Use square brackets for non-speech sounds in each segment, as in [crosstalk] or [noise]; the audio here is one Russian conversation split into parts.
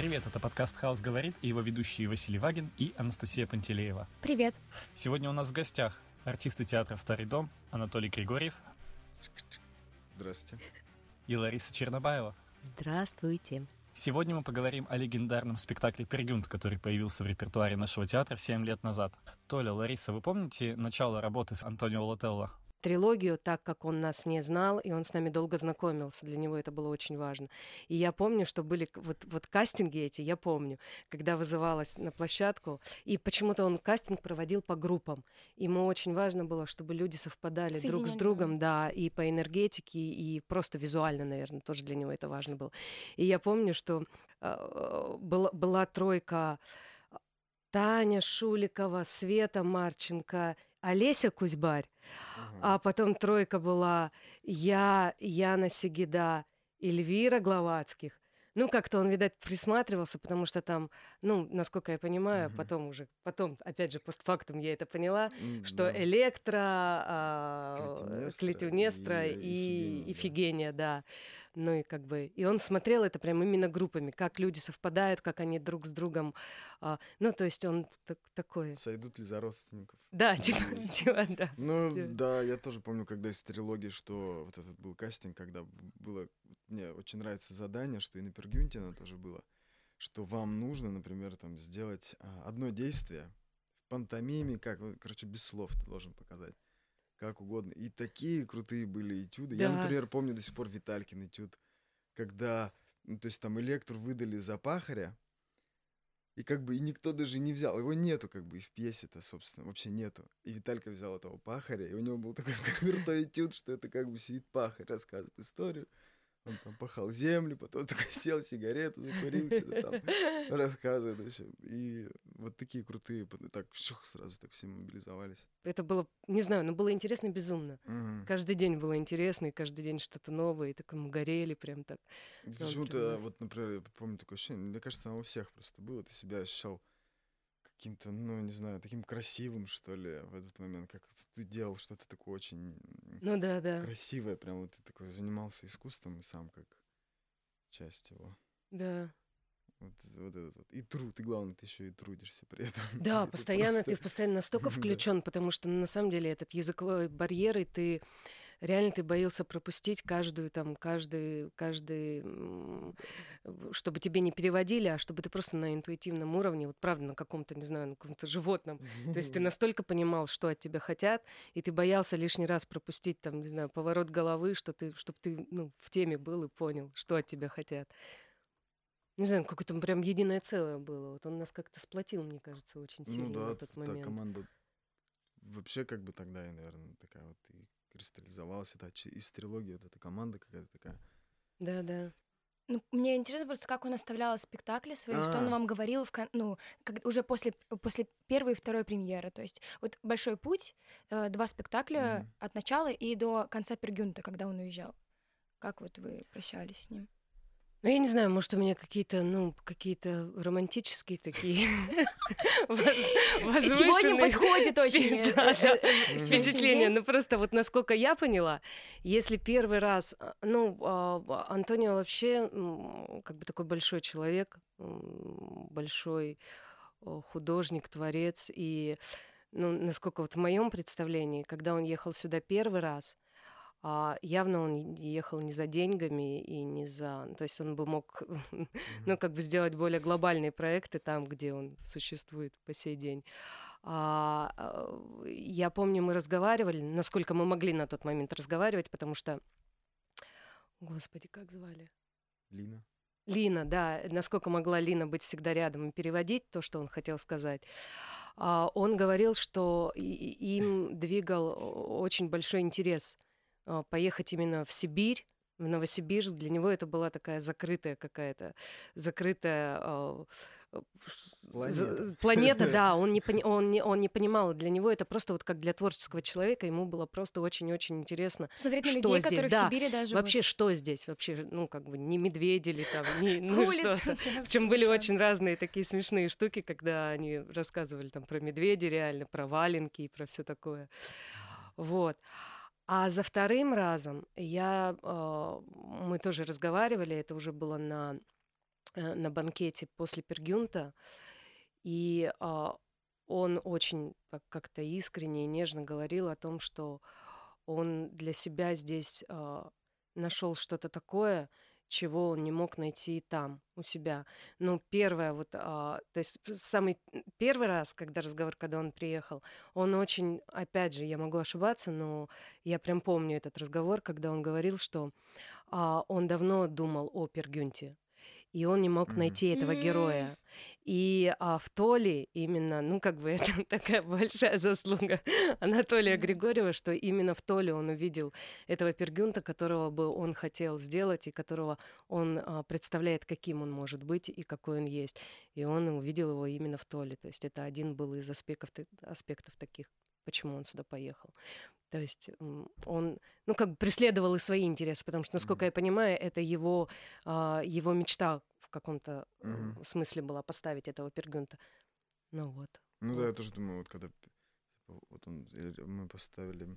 Привет, это подкаст «Хаус говорит» и его ведущие Василий Вагин и Анастасия Пантелеева. Привет. Сегодня у нас в гостях артисты театра «Старый дом» Анатолий Григорьев. Здравствуйте. И Лариса Чернобаева. Здравствуйте. Сегодня мы поговорим о легендарном спектакле «Пергюнт», который появился в репертуаре нашего театра 7 лет назад. Толя, Лариса, вы помните начало работы с Антонио Лотелло? Трилогию, так как он нас не знал, и он с нами долго знакомился. Для него это было очень важно. И я помню, что были вот, вот кастинги эти, я помню, когда вызывалась на площадку, и почему-то он кастинг проводил по группам. Ему очень важно было, чтобы люди совпадали друг с другом, да, и по энергетике, и просто визуально, наверное, тоже для него это важно было. И я помню, что э, была, была тройка Таня Шуликова, Света Марченко — Олеся Кузьбарь, угу. а потом тройка была я, Яна Сигида, Эльвира Гловацких. Ну, как-то он, видать, присматривался, потому что там, ну, насколько я понимаю, угу. потом уже, потом, опять же, постфактум я это поняла, mm, что да. Электро, а, Клетюнестра и, и, Ифигения, да. Ну и как бы, и он смотрел это прям именно группами, как люди совпадают, как они друг с другом, а, ну, то есть он так, такой... Сойдут ли за родственников? Да, типа, типа да. Ну, да, я тоже помню, когда из трилогии, что вот этот был кастинг, когда было, мне очень нравится задание, что и на Пергюнтина тоже было, что вам нужно, например, там сделать а, одно действие в пантомиме, как, короче, без слов ты должен показать как угодно. И такие крутые были этюды. Да. Я, например, помню до сих пор Виталькин этюд, когда, ну, то есть там электру выдали за пахаря, и как бы и никто даже не взял. Его нету как бы и в пьесе-то, собственно, вообще нету. И Виталька взял этого пахаря, и у него был такой [laughs] крутой этюд, что это как бы сидит пахарь, рассказывает историю. Он там пахал землю, потом [laughs] такой сел, сигарету закурил, что-то там [laughs] рассказывает вообще. И вот такие крутые, так шух, сразу так все мобилизовались. Это было, не знаю, но было интересно безумно. Угу. Каждый день было интересно, и каждый день что-то новое, и так мы горели прям так. Почему-то, вот, например, я помню такое ощущение, мне кажется, оно у всех просто было, ты себя ощущал каким-то, ну, не знаю, таким красивым, что ли, в этот момент, как ты делал что-то такое очень ну, да, да. красивое, прям вот ты такой занимался искусством и сам как часть его. Да. Вот, вот этот вот. И труд, и главное, ты еще и трудишься при этом. [laughs] Да, постоянно просто... ты постоянно настолько [laughs] включен, потому что на самом деле этот языковой барьер, и ты реально ты боился пропустить каждую там, каждый, каждый, чтобы тебе не переводили, а чтобы ты просто на интуитивном уровне, вот правда, на каком-то, не знаю, на каком-то животном. То есть ты настолько понимал, что от тебя хотят, и ты боялся лишний раз пропустить там, не знаю, поворот головы, что ты, чтобы ты ну, в теме был и понял, что от тебя хотят. Не знаю, какое-то прям единое целое было. Вот он нас как-то сплотил, мне кажется, очень ну сильно ну, да, в этот момент. Да, команда вообще как бы тогда, наверное, такая вот и кристаллизовалась. Это из трилогии, вот эта команда какая-то такая. Да, да. Ну, мне интересно просто, как он оставлял спектакли свои, А-а-а. что он а. вам говорил в, ну, как, уже после, после первой и второй премьеры. То есть вот «Большой путь», э, два спектакля mm-hmm. от начала и до конца Пергюнта, когда он уезжал. Как вот вы прощались с ним? Ну, я не знаю, может, у меня какие-то, ну, какие-то романтические такие [laughs] Сегодня подходит очень э, э, э, впечатление. Ну, просто вот насколько я поняла, если первый раз... А, ну, а, Антонио вообще как бы такой большой человек, большой художник, творец. И, ну, насколько вот в моем представлении, когда он ехал сюда первый раз, а явно он ехал не за деньгами и не за... То есть он бы мог, [laughs] ну, как бы сделать более глобальные проекты там, где он существует по сей день. А, а я помню, мы разговаривали, насколько мы могли на тот момент разговаривать, потому что... Господи, как звали? Лина. Лина, да, насколько могла Лина быть всегда рядом и переводить то, что он хотел сказать. А, он говорил, что им двигал очень большой интерес – поехать именно в Сибирь, в Новосибирск. Для него это была такая закрытая какая-то, закрытая э, планета. планета, [laughs] да, он не, пони, он, не, он не понимал. Для него это просто вот как для творческого человека, ему было просто очень-очень интересно. Смотреть на что людей, здесь, которые да, в Сибири даже... Вообще, что здесь? Вообще, ну, как бы, не медведи ли там, [laughs] не, ну, что Причем были очень разные такие смешные штуки, когда они рассказывали там про медведей реально, про валенки и про все такое. Вот. А за вторым разом я, э, мы тоже разговаривали, это уже было на э, на банкете после Пергюнта, и а, он очень как-то искренне и нежно говорил о том, что он для себя здесь а, нашел что-то такое, чего он не мог найти там, у себя. Ну, первое, вот, а, то есть самый первый раз, когда разговор, когда он приехал, он очень, опять же, я могу ошибаться, но я прям помню этот разговор, когда он говорил, что а, он давно думал о Пергюнте, и он не мог найти этого героя. И а, в Толе именно, ну как бы [laughs] это такая большая заслуга [laughs] Анатолия Григорьева, что именно в Толе он увидел этого Пергюнта, которого бы он хотел сделать и которого он а, представляет, каким он может быть и какой он есть. И он увидел его именно в Толе. То есть это один был из аспектов, аспектов таких, почему он сюда поехал. То есть он, ну, как бы преследовал и свои интересы, потому что, насколько mm-hmm. я понимаю, это его, а, его мечта в каком-то mm-hmm. смысле была поставить этого Пергюнта. Ну вот. Ну да, я тоже думаю, вот когда вот он, мы поставили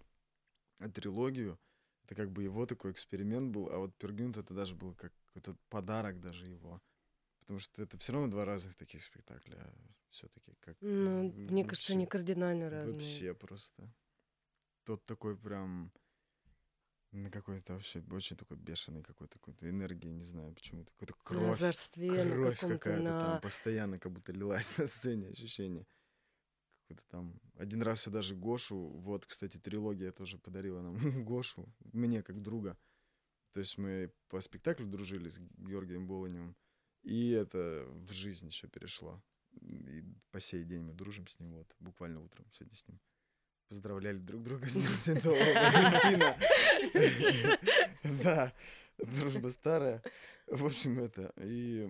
трилогию, это как бы его такой эксперимент был, а вот Пергюнт это даже был как какой-то подарок даже его. Потому что это все равно два разных таких спектакля все-таки. Как ну, мне кажется, не кардинально разные. Вообще просто тот такой прям на какой-то вообще очень такой бешеный какой-то какой-то энергии, не знаю почему, какой-то кровь, кровь какая-то на... там постоянно как будто лилась [laughs] на сцене, ощущение. Какой-то там один раз я даже Гошу, вот, кстати, трилогия тоже подарила нам [laughs] Гошу, мне как друга. То есть мы по спектаклю дружили с Георгием Болоневым, и это в жизнь еще перешло. И по сей день мы дружим с ним, вот, буквально утром сегодня с ним поздравляли друг друга с Днем Святого Валентина. Да, дружба старая. В общем, это. И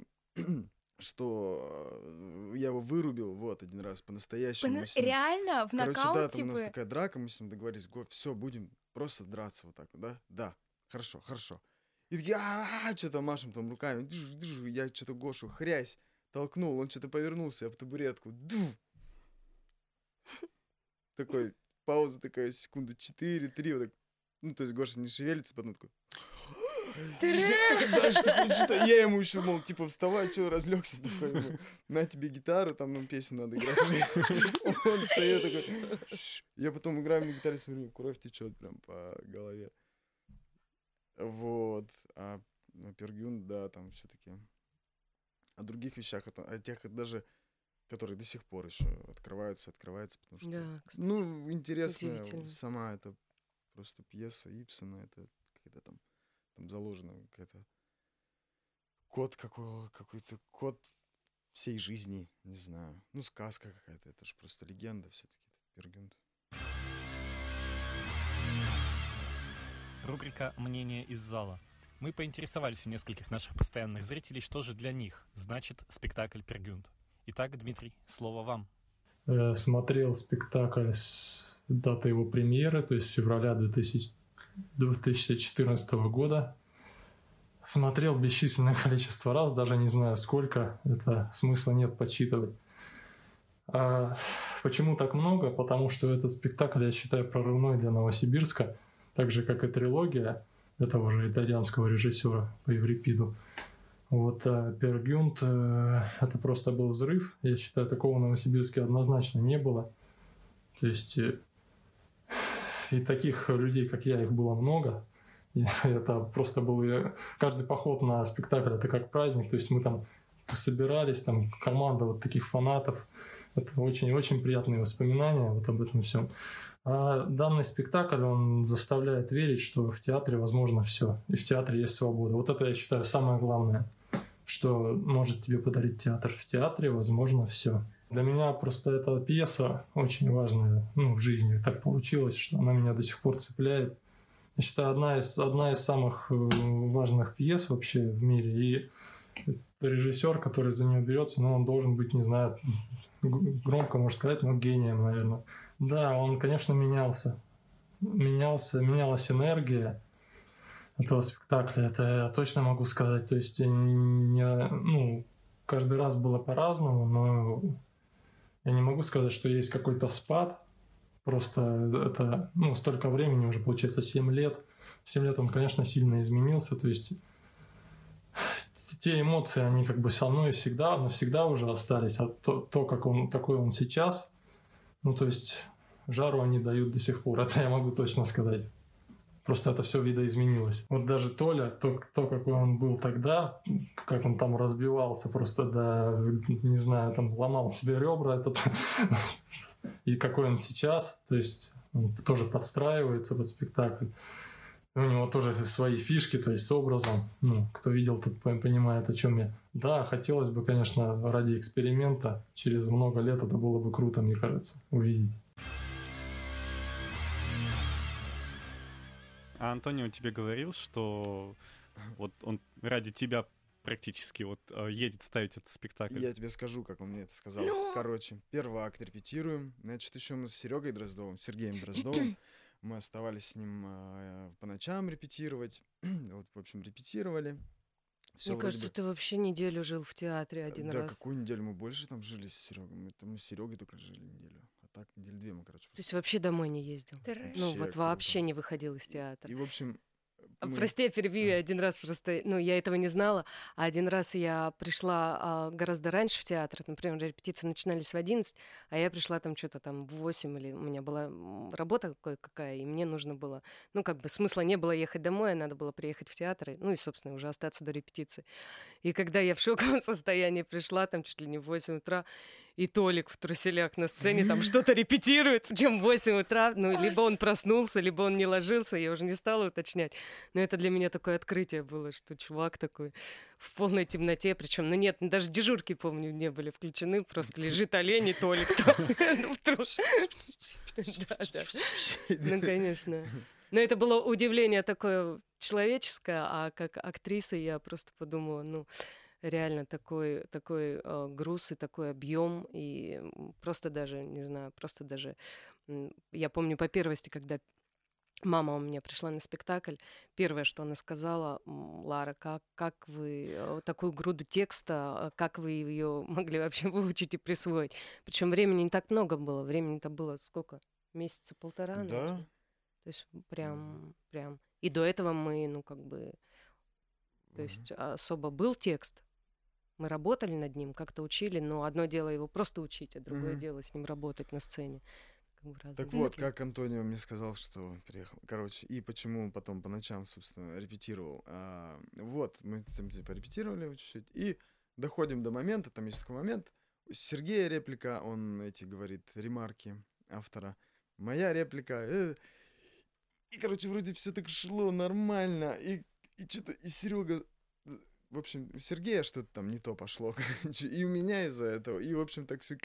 что э, я его вырубил, вот, один раз по-настоящему. Реально? В нокауте Короче, да, там у нас такая драка, мы с ним договорились, го, все, будем просто драться вот так, да? Да, хорошо, хорошо. И такие, а что-то машем там руками, я что-то Гошу хрясь толкнул, он что-то повернулся об табуретку, такой, пауза такая, секунда 4-3, вот так. Ну, то есть Гоша не шевелится, потом такой... [laughs] Я ему еще, мол, типа, вставай, что, разлегся, такой, на тебе гитару, там нам песню надо играть. [laughs] Он встает такой, я потом играю на гитаре, смотрю, кровь течет прям по голове. Вот. А Пергюн, да, там все-таки о других вещах, о тех даже которые до сих пор еще открываются, открываются, потому что, да, ну, интересная сама эта просто пьеса Ипсона, это какая-то там, там заложена какая-то код какой, какой-то код всей жизни, не знаю. Ну, сказка какая-то, это же просто легенда все-таки, Пергюнт. Рубрика «Мнение из зала». Мы поинтересовались у нескольких наших постоянных зрителей, что же для них значит спектакль «Пергюнт». Итак, Дмитрий, слово вам. Э, смотрел спектакль с даты его премьеры, то есть февраля 2000, 2014 года. Смотрел бесчисленное [laughs] количество раз, даже не знаю сколько, это смысла нет подсчитывать. А почему так много? Потому что этот спектакль я считаю прорывной для Новосибирска, так же как и трилогия этого же итальянского режиссера по Еврипиду. Вот а Пергюнт э, это просто был взрыв. Я считаю, такого в Новосибирске однозначно не было. То есть э, и таких людей, как я, их было много. И [laughs] это просто был каждый поход на спектакль это как праздник. То есть мы там собирались, там команда вот таких фанатов. Это очень-очень приятные воспоминания вот об этом всем. А данный спектакль, он заставляет верить, что в театре возможно все. И в театре есть свобода. Вот это, я считаю, самое главное что может тебе подарить театр. В театре возможно все. Для меня просто эта пьеса очень важная ну, в жизни. Так получилось, что она меня до сих пор цепляет. Я считаю, одна из, одна из самых э, важных пьес вообще в мире. И режиссер, который за нее берется, ну, он должен быть, не знаю, громко можно сказать, но гением, наверное. Да, он, конечно, менялся. Менялся, менялась энергия этого спектакля, это я точно могу сказать. То есть, не, ну, каждый раз было по-разному, но я не могу сказать, что есть какой-то спад. Просто это, ну, столько времени уже, получается, 7 лет. 7 лет он, конечно, сильно изменился. То есть, те эмоции, они как бы со мной всегда, навсегда уже остались, а то, то как он, такой он сейчас, ну, то есть жару они дают до сих пор, [laughs] это я могу точно сказать. Просто это все видоизменилось. Вот даже Толя, то, то, какой он был тогда, как он там разбивался, просто да, не знаю, там ломал себе ребра этот, [laughs] и какой он сейчас, то есть он тоже подстраивается под спектакль. У него тоже свои фишки, то есть с образом. Ну, кто видел, тот понимает, о чем я. Да, хотелось бы, конечно, ради эксперимента через много лет это было бы круто, мне кажется, увидеть. А Антонио тебе говорил, что вот он ради тебя практически вот э, едет ставить этот спектакль. Я тебе скажу, как он мне это сказал. Ну... Короче, первый акт репетируем. Значит, еще мы с Серегой Дроздовым, Сергеем Дроздовым, [clears throat] мы оставались с ним э, по ночам репетировать. [clears throat] вот, в общем, репетировали. Всё Мне кажется, бы... ты вообще неделю жил в театре один да, раз. Да, какую неделю? Мы больше там жили с Серегой. Мы, мы с Серегой только жили неделю. А так, недели две мы, короче. То есть вообще домой не ездил? Вообще, ну, вот вообще не выходил из театра. И, и в общем, мы... Прости, я перебью, один раз просто, ну, я этого не знала, а один раз я пришла а, гораздо раньше в театр, например, репетиции начинались в 11, а я пришла там что-то там в 8, или у меня была работа кое-какая, и мне нужно было, ну, как бы смысла не было ехать домой, а надо было приехать в театр, и, ну, и, собственно, уже остаться до репетиции. И когда я в шоковом [laughs] состоянии пришла, там чуть ли не в 8 утра, и Толик в труселях на сцене там [laughs] что-то репетирует, чем в 8 утра. Ну, либо он проснулся, либо он не ложился, я уже не стала уточнять. Но это для меня такое открытие было, что чувак такой в полной темноте, причем, ну нет, даже дежурки, помню, не были включены, просто [laughs] лежит олень и Толик [laughs] в трус. Ну, конечно. Но это было удивление такое человеческое, а как актриса я просто подумала, ну, реально такой, такой э, груз и такой объем, и просто даже, не знаю, просто даже... Я помню по первости, когда мама у меня пришла на спектакль, первое, что она сказала, Лара, как, как вы э, такую груду текста, как вы ее могли вообще [laughs] выучить и присвоить? Причем времени не так много было, времени-то было сколько? Месяца полтора, да. наверное? То есть прям, прям. И до этого мы, ну, как бы, то есть особо был текст, мы работали над ним, как-то учили, но одно дело его просто учить, а другое mm-hmm. дело с ним работать на сцене. Как так вот, как Антонио мне сказал, что приехал. Короче, и почему он потом по ночам, собственно, репетировал. А, вот, мы там типа репетировали чуть-чуть, и доходим до момента, там есть такой момент, у Сергея реплика, он эти говорит ремарки автора. Моя реплика. Э, и, короче, вроде все так шло нормально. И, и что-то, и Серега в общем, у Сергея что-то там не то пошло, [laughs] короче, и у меня из-за этого, и, в общем, так все...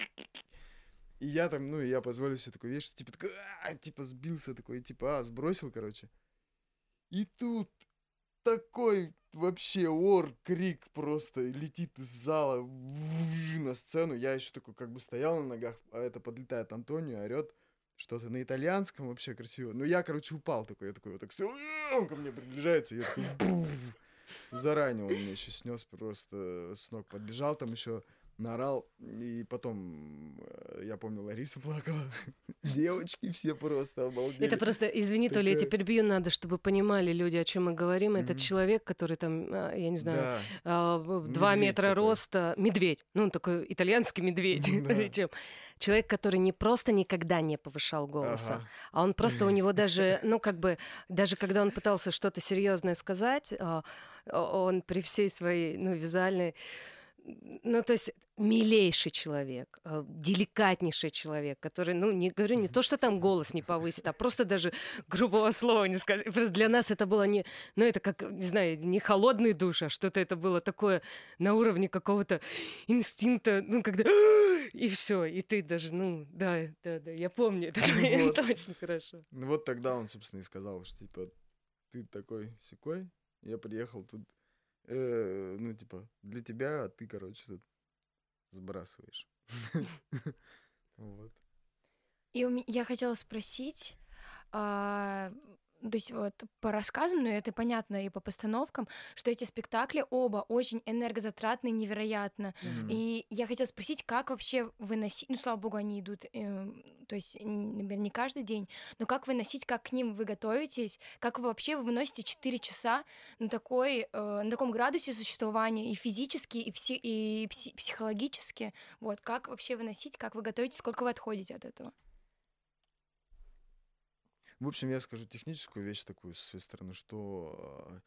И я там, ну, я позволил себе такую вещь, типа, такой, а, типа, сбился такой, типа, а, сбросил, короче. И тут такой вообще ор, крик просто летит из зала на сцену. Я еще такой как бы стоял на ногах, а это подлетает Антонио, орет что-то на итальянском вообще красиво. Ну, я, короче, упал такой, я такой вот так все, он ко мне приближается, я такой, заранее он меня еще снес просто с ног подбежал, там еще наорал, и потом, э, я помню, Лариса плакала, [laughs] девочки все просто обалдели. Это просто, извини, Такая... то ли я теперь бью, надо, чтобы понимали люди, о чем мы говорим. Это человек, который там, а, я не знаю, да. два метра роста, медведь, ну, он такой итальянский медведь. [laughs] Человек, который не просто никогда не повышал голоса, а он просто у него даже, [laughs] ну, как бы, даже когда он пытался что-то серьезное сказать, а, он при всей своей, ну, визуальной ну, то есть милейший человек, э, деликатнейший человек, который, ну, не говорю, не то, что там голос не повысит, а просто даже грубого слова не скажет. Просто для нас это было не, ну, это как, не знаю, не холодный душ, а что-то это было такое на уровне какого-то инстинкта, ну, когда [gasps] и все, и ты даже, ну, да, да, да, я помню это [laughs] [laughs] вот. точно хорошо. Ну, вот тогда он, собственно, и сказал, что, типа, ты такой секой, я приехал тут э, ну, типа, для тебя, а ты, короче, тут сбрасываешь. [laughs] И я хотела спросить, а, то есть вот по рассказам, ну это понятно и по постановкам, что эти спектакли оба очень энергозатратные, невероятно. Mm-hmm. И я хотела спросить, как вообще выносить, ну слава богу, они идут, э, то есть, например, не каждый день, но как выносить, как к ним вы готовитесь, как вы вообще вы выносите 4 часа на такой, э, на таком градусе существования и физически, и, пси, и пси, психологически, вот, как вообще выносить, как вы готовитесь, сколько вы отходите от этого? В общем, я скажу техническую вещь такую с своей стороны, что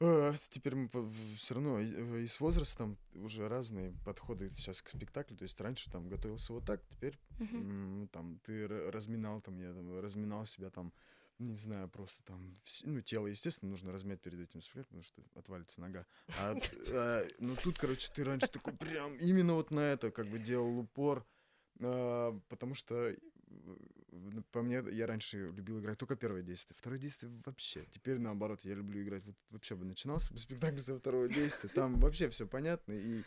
э, теперь мы все равно и с возрастом уже разные подходы сейчас к спектаклю. То есть раньше там готовился вот так, теперь uh-huh. там ты разминал, там я там, разминал себя там, не знаю, просто там, ну, тело, естественно, нужно размять перед этим спектаклем, потому что отвалится нога. А, [laughs] а, ну, тут, короче, ты раньше такой прям именно вот на это как бы делал упор, а, потому что по мне, я раньше любил играть только первое действие. Второе действие вообще. Теперь наоборот, я люблю играть. Вот вообще бы начинался бы спектакль со второго действия. Там вообще все понятно и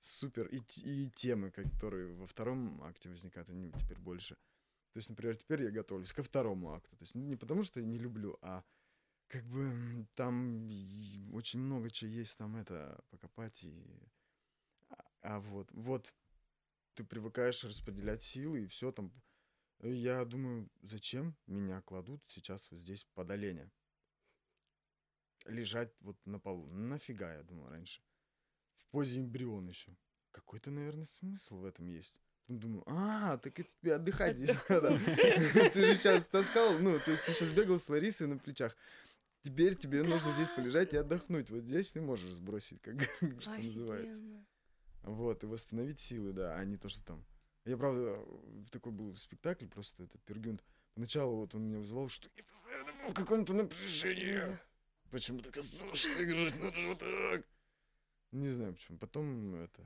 супер. И, и темы, которые во втором акте возникают, они теперь больше. То есть, например, теперь я готовлюсь ко второму акту. То есть не потому, что я не люблю, а как бы там очень много чего есть там это покопать и а, а вот вот ты привыкаешь распределять силы и все там я думаю, зачем меня кладут сейчас вот здесь под оленя? Лежать вот на полу. Нафига, я думал раньше. В позе эмбрион еще. Какой-то, наверное, смысл в этом есть. Думаю, а, так это тебе отдыхать здесь надо. [laughs] Ты же сейчас таскал, ну, то есть ты сейчас бегал с Ларисой на плечах. Теперь тебе нужно здесь полежать и отдохнуть. Вот здесь ты можешь сбросить, как [laughs] что называется. Вот, и восстановить силы, да, а не то, что там я, правда, в такой был спектакль, просто этот Пергюнт. Поначалу вот он меня вызывал, что я постоянно был в каком-то напряжении. Почему-то казалось, что играть надо вот так. Не знаю почему. Потом это...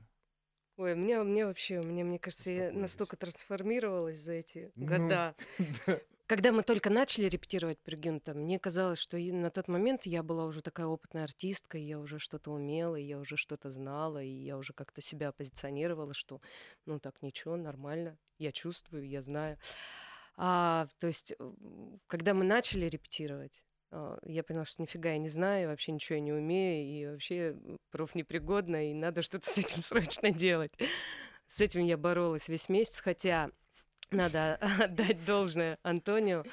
Ой, мне, мне вообще, мне, мне кажется, я настолько трансформировалась за эти ну, года. [laughs] Да. Когда мы только начали репетировать Пергюнта, мне казалось, что на тот момент я была уже такая опытная артистка, и я уже что-то умела, и я уже что-то знала, и я уже как-то себя позиционировала, что ну так ничего, нормально, я чувствую, я знаю. А, то есть, когда мы начали репетировать, а, я поняла, что нифига я не знаю, вообще ничего я не умею, и вообще проф непригодна, и надо что-то с этим [laughs] срочно делать. С этим я боролась весь месяц, хотя надо [laughs] отдать должное Антонио.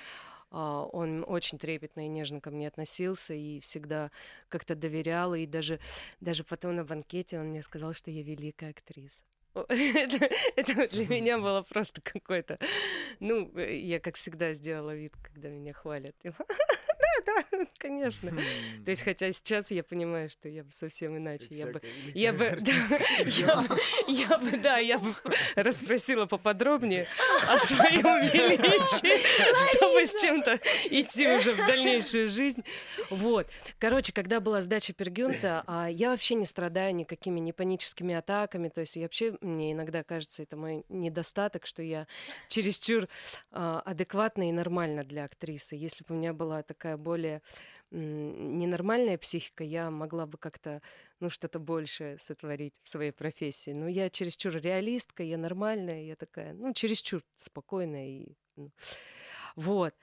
А, он очень трепетно и нежно ко мне относился и всегда как-то доверял. И даже, даже потом на банкете он мне сказал, что я великая актриса. [laughs] это, это для меня [laughs] было просто какой-то... Ну, я, как всегда, сделала вид, когда меня хвалят. [laughs] да, конечно. То есть, хотя сейчас я понимаю, что я бы совсем иначе. Я бы, я [laughs] [laughs] бы, я бы, да, я бы расспросила поподробнее о своем величии, чтобы с чем-то идти уже в дальнейшую жизнь. Вот. Короче, когда была сдача Пергюнта, а я вообще не страдаю никакими не паническими атаками. То есть, вообще, мне иногда кажется, это мой недостаток, что я чересчур а, адекватна и нормальна для актрисы. Если бы у меня была такая более ненормальная психика, я могла бы как-то, ну, что-то большее сотворить в своей профессии. Но я чересчур реалистка, я нормальная, я такая, ну, чересчур спокойная. И, ну, вот.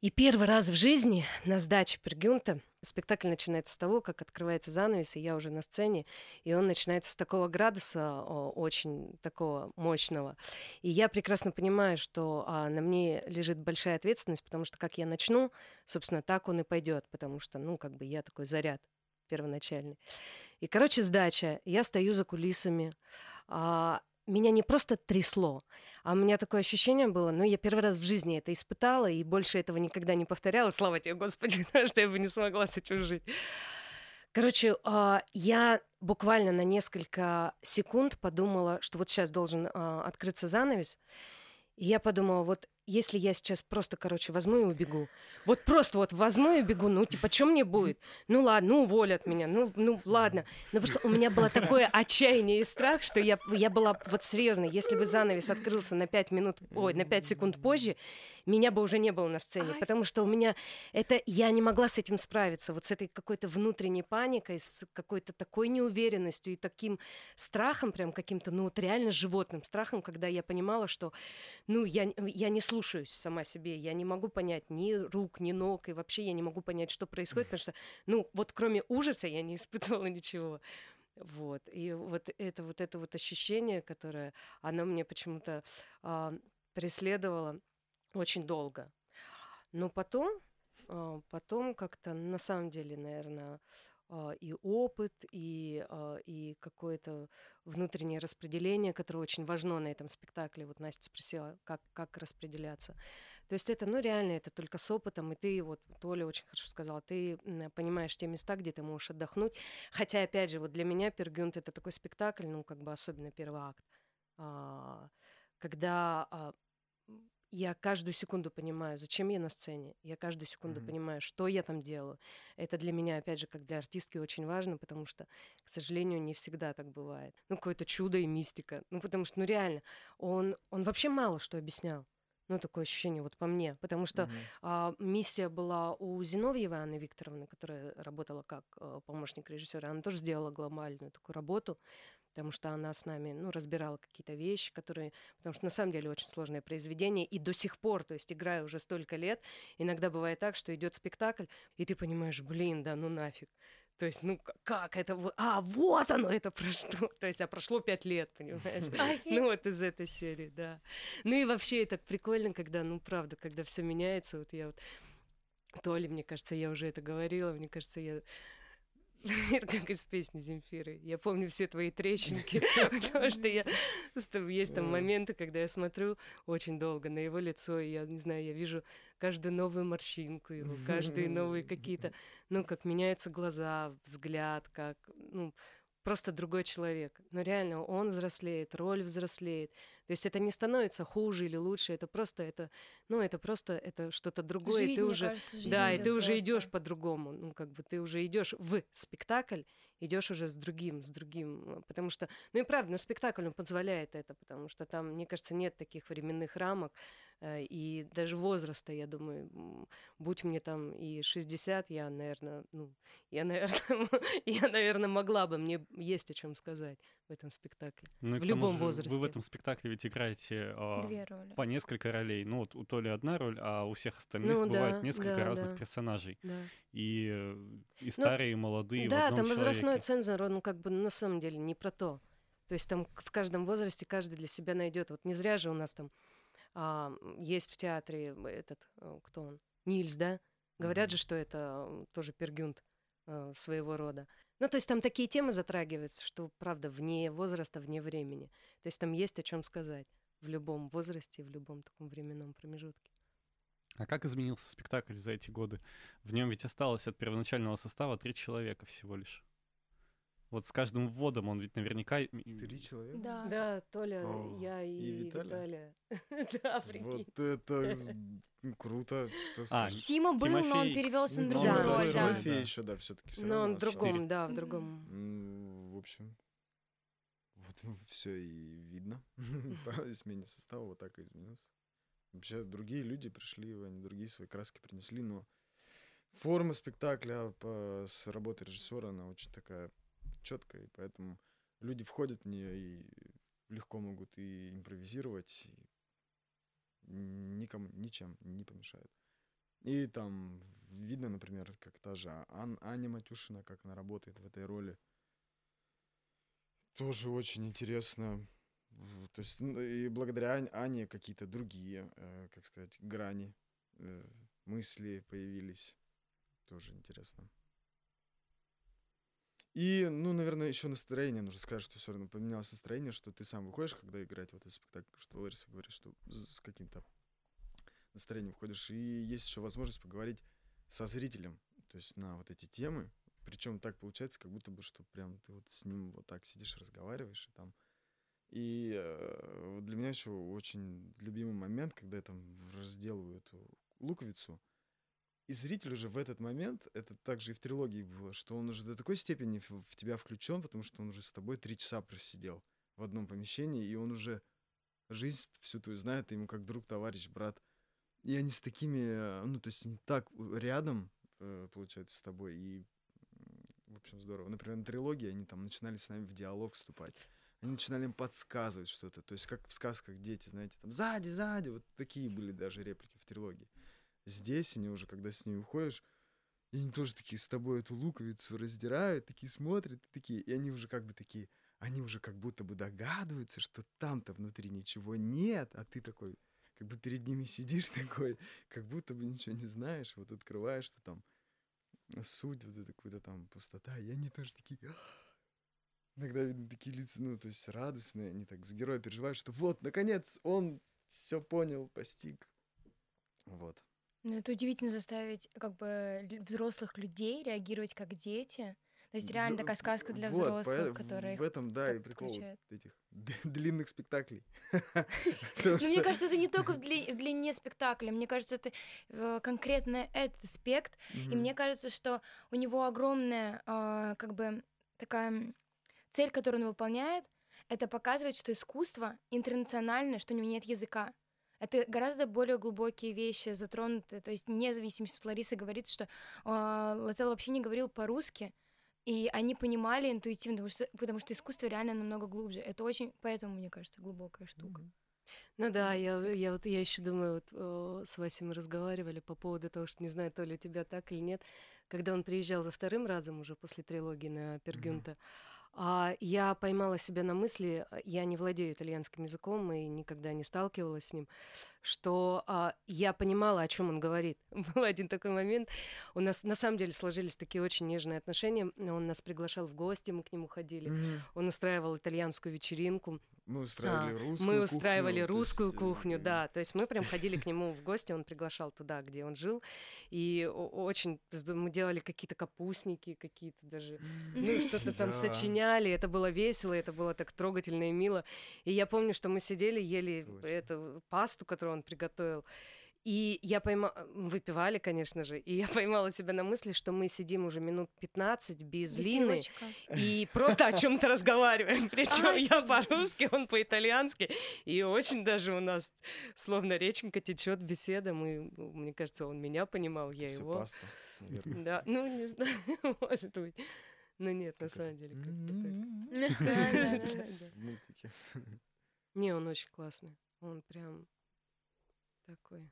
И первый раз в жизни на сдаче Пергюнта спектакль начинается с того, как открывается занавес, и я уже на сцене, и он начинается с такого градуса очень такого мощного. И я прекрасно понимаю, что а, на мне лежит большая ответственность, потому что как я начну, собственно, так он и пойдет, потому что, ну, как бы я такой заряд первоначальный. И, короче, сдача. Я стою за кулисами. А, меня не просто трясло, а у меня такое ощущение было, ну, я первый раз в жизни это испытала, и больше этого никогда не повторяла, слава тебе, Господи, [laughs] что я бы не смогла с этим жить. Короче, а, я буквально на несколько секунд подумала, что вот сейчас должен а, открыться занавес, и я подумала, вот если я сейчас просто, короче, возьму и убегу, вот просто вот возьму и убегу, ну, типа, что мне будет? Ну, ладно, ну, уволят меня, ну, ну, ладно. Но просто у меня было такое отчаяние и страх, что я, я была, вот серьезно, если бы занавес открылся на 5 минут, ой, на 5 секунд позже, меня бы уже не было на сцене, потому что у меня это, я не могла с этим справиться, вот с этой какой-то внутренней паникой, с какой-то такой неуверенностью и таким страхом, прям каким-то, ну, вот реально животным страхом, когда я понимала, что, ну, я, я не слушаю слушаюсь сама себе, я не могу понять ни рук, ни ног, и вообще я не могу понять, что происходит, потому что, ну, вот кроме ужаса я не [laughs] испытывала ничего. Вот. И вот это вот это вот ощущение, которое, оно мне почему-то а, преследовало очень долго. Но потом, а, потом как-то на самом деле, наверное, и опыт, и, а, и какое-то внутреннее распределение, которое очень важно на этом спектакле. Вот Настя спросила, как, как распределяться. То есть это, ну, реально, это только с опытом, и ты, вот Толя очень хорошо сказала, ты понимаешь те места, где ты можешь отдохнуть. Хотя, опять же, вот для меня Пергюнт — это такой спектакль, ну, как бы особенно первый акт, когда я каждую секунду понимаю, зачем я на сцене. Я каждую секунду mm-hmm. понимаю, что я там делаю. Это для меня, опять же, как для артистки, очень важно, потому что, к сожалению, не всегда так бывает. Ну, какое-то чудо и мистика. Ну, потому что, ну, реально, он, он вообще мало что объяснял. Ну, такое ощущение вот по мне. Потому что mm-hmm. а, миссия была у Зиновьевой Анны Викторовны, которая работала как а, помощник режиссера. Она тоже сделала глобальную такую работу потому что она с нами, ну, разбирала какие-то вещи, которые... Потому что на самом деле очень сложное произведение, и до сих пор, то есть играя уже столько лет, иногда бывает так, что идет спектакль, и ты понимаешь, блин, да ну нафиг. То есть, ну как это? А, вот оно это прошло. [laughs] То есть, а прошло пять лет, понимаешь? [laughs] Ну вот из этой серии, да. Ну и вообще это прикольно, когда, ну правда, когда все меняется. Вот я вот то ли, мне кажется, я уже это говорила, мне кажется, я это как из песни Земфиры. Я помню все твои трещинки, [laughs] [laughs] потому что я... Есть там моменты, когда я смотрю очень долго на его лицо, и я, не знаю, я вижу каждую новую морщинку его, каждые новые какие-то... Ну, как меняются глаза, взгляд, как... Ну, просто другой человек. Но реально он взрослеет, роль взрослеет. То есть это не становится хуже или лучше, это просто это, ну это просто это что-то другое. Жизнь, и ты уже, кажется, да, и ты уже идешь по-другому. Ну как бы ты уже идешь в спектакль, идешь уже с другим, с другим, потому что, ну и правда, на спектакль он позволяет это, потому что там, мне кажется, нет таких временных рамок, Э, и даже возраста, я думаю, будь мне там и 60, я, наверное, ну, я, [laughs] наверное, я, наверное, могла бы, мне есть о чем сказать в этом спектакле. Ну, в любом же, возрасте. Вы в этом спектакле ведь играете а, Две роли. по несколько ролей. Ну, вот у Толи одна роль, а у всех остальных ну, бывает да, несколько да, разных да. персонажей. Да. И, э, и ну, старые, ну, и молодые. Да, в одном там возрастной цензор, он как бы на самом деле не про то. То есть там в каждом возрасте каждый для себя найдет. Вот не зря же у нас там а, есть в театре этот, э, кто он? Нильс, да? Говорят mm-hmm. же, что это тоже пергюнт э, своего рода. Ну, то есть там такие темы затрагиваются, что, правда, вне возраста, вне времени. То есть там есть о чем сказать в любом возрасте, в любом таком временном промежутке. А как изменился спектакль за эти годы? В нем ведь осталось от первоначального состава три человека всего лишь. Вот с каждым вводом он ведь наверняка... Три человека? Да. Да, Толя, О, я и, и Виталия. [laughs] да, прикинь. Вот это круто, что а, скажешь. Тима был, Тимофей... но он перевелся на другую роль. Да. Тимофей еще, да, все-таки. Но он в другом, да, в другом. В общем, вот все и видно по измене состава, вот так и изменился. Вообще другие люди пришли, они другие свои краски принесли, но форма спектакля по, с работой режиссера, она очень такая четкая, и поэтому люди входят в нее и легко могут и импровизировать, и никому ничем не помешают. И там видно, например, как та же Ан Аня Матюшина, как она работает в этой роли. Тоже очень интересно. То есть ну, и благодаря Ане какие-то другие, э, как сказать, грани, э, мысли появились. Тоже интересно. И, ну, наверное, еще настроение нужно сказать, что все равно поменялось настроение, что ты сам выходишь, когда играть в этот спектакль, что Лариса говорит, что с каким-то настроением входишь. И есть еще возможность поговорить со зрителем, то есть на вот эти темы. Причем так получается, как будто бы, что прям ты вот с ним вот так сидишь, разговариваешь, и там и э, для меня еще очень любимый момент, когда я там разделываю эту луковицу, и зритель уже в этот момент, это также и в трилогии было, что он уже до такой степени в, в тебя включен, потому что он уже с тобой три часа просидел в одном помещении, и он уже жизнь всю твою знает, ты ему как друг, товарищ, брат. И они с такими, э, ну, то есть не так рядом, э, получается, с тобой, и, в общем, здорово. Например, на трилогии они там начинали с нами в диалог вступать. они начинали им подсказывать что-то. То есть как в сказках дети, знаете, там сзади, сзади, вот такие были даже реплики в трилогии. Здесь они уже, когда с ней уходишь, и они тоже такие с тобой эту луковицу раздирают, такие смотрят, такие, и они уже как бы такие, они уже как будто бы догадываются, что там-то внутри ничего нет, а ты такой, как бы перед ними сидишь [laughs] такой, как будто бы ничего не знаешь, вот открываешь, что там суть, вот это какая-то там пустота, и они тоже такие, иногда видно такие лица, ну, то есть радостные, они так за героя переживают, что вот, наконец, он все понял, постиг. Вот. Ну, это удивительно заставить как бы взрослых людей реагировать как дети. То есть реально такая сказка для вот, взрослых, по, которая В этом, да, и прикол этих длинных спектаклей. [laughs] Ну, мне кажется, это не только в длине спектакля. Мне кажется, это э, конкретно этот аспект. И мне кажется, что у него огромная, а, как бы, такая цель, которую он выполняет, это показывать, что искусство интернациональное, что у него нет языка. Это гораздо более глубокие вещи затронуты. То есть вне зависимости, Лариса говорит, что э, Лател вообще не говорил по-русски, и они понимали интуитивно, потому что, потому что искусство реально намного глубже. Это очень, поэтому, мне кажется, глубокая штука. Ну да, я, я вот я еще думаю, вот о, с Васей мы разговаривали по поводу того, что не знаю, то ли у тебя так или нет, когда он приезжал за вторым разом уже после трилогии на Пергюнта. Mm-hmm а я поймала себя на мысли, э, я не владею итальянским языком и никогда не сталкивалась с ним, что а, я понимала, о чем он говорит. [laughs] Был один такой момент. У нас на самом деле сложились такие очень нежные отношения. Он нас приглашал в гости, мы к нему ходили. Mm-hmm. Он устраивал итальянскую вечеринку. Мы устраивали а, русскую Мы устраивали кухню, русскую есть, кухню, да. То есть мы прям ходили к нему в гости, он приглашал туда, где он жил. И очень мы делали какие-то капустники, какие-то даже, ну, что-то там сочиняли. Это было весело, это было так трогательно и мило. И я помню, что мы сидели, ели эту пасту, которую он приготовил. И я поймала, выпивали, конечно же, и я [laughs] поймала себя на мысли, что мы сидим уже минут 15 без, без Лины и просто о чем-то разговариваем. [laughs] Причем я по-русски, он по-итальянски. И очень даже у нас словно реченька течет беседа. Мы, мне кажется, он меня понимал, я его. Паста, да, ну не знаю, [laughs] может быть. Ну нет, на самом деле, как-то так. Не, он очень классный. Он прям такой.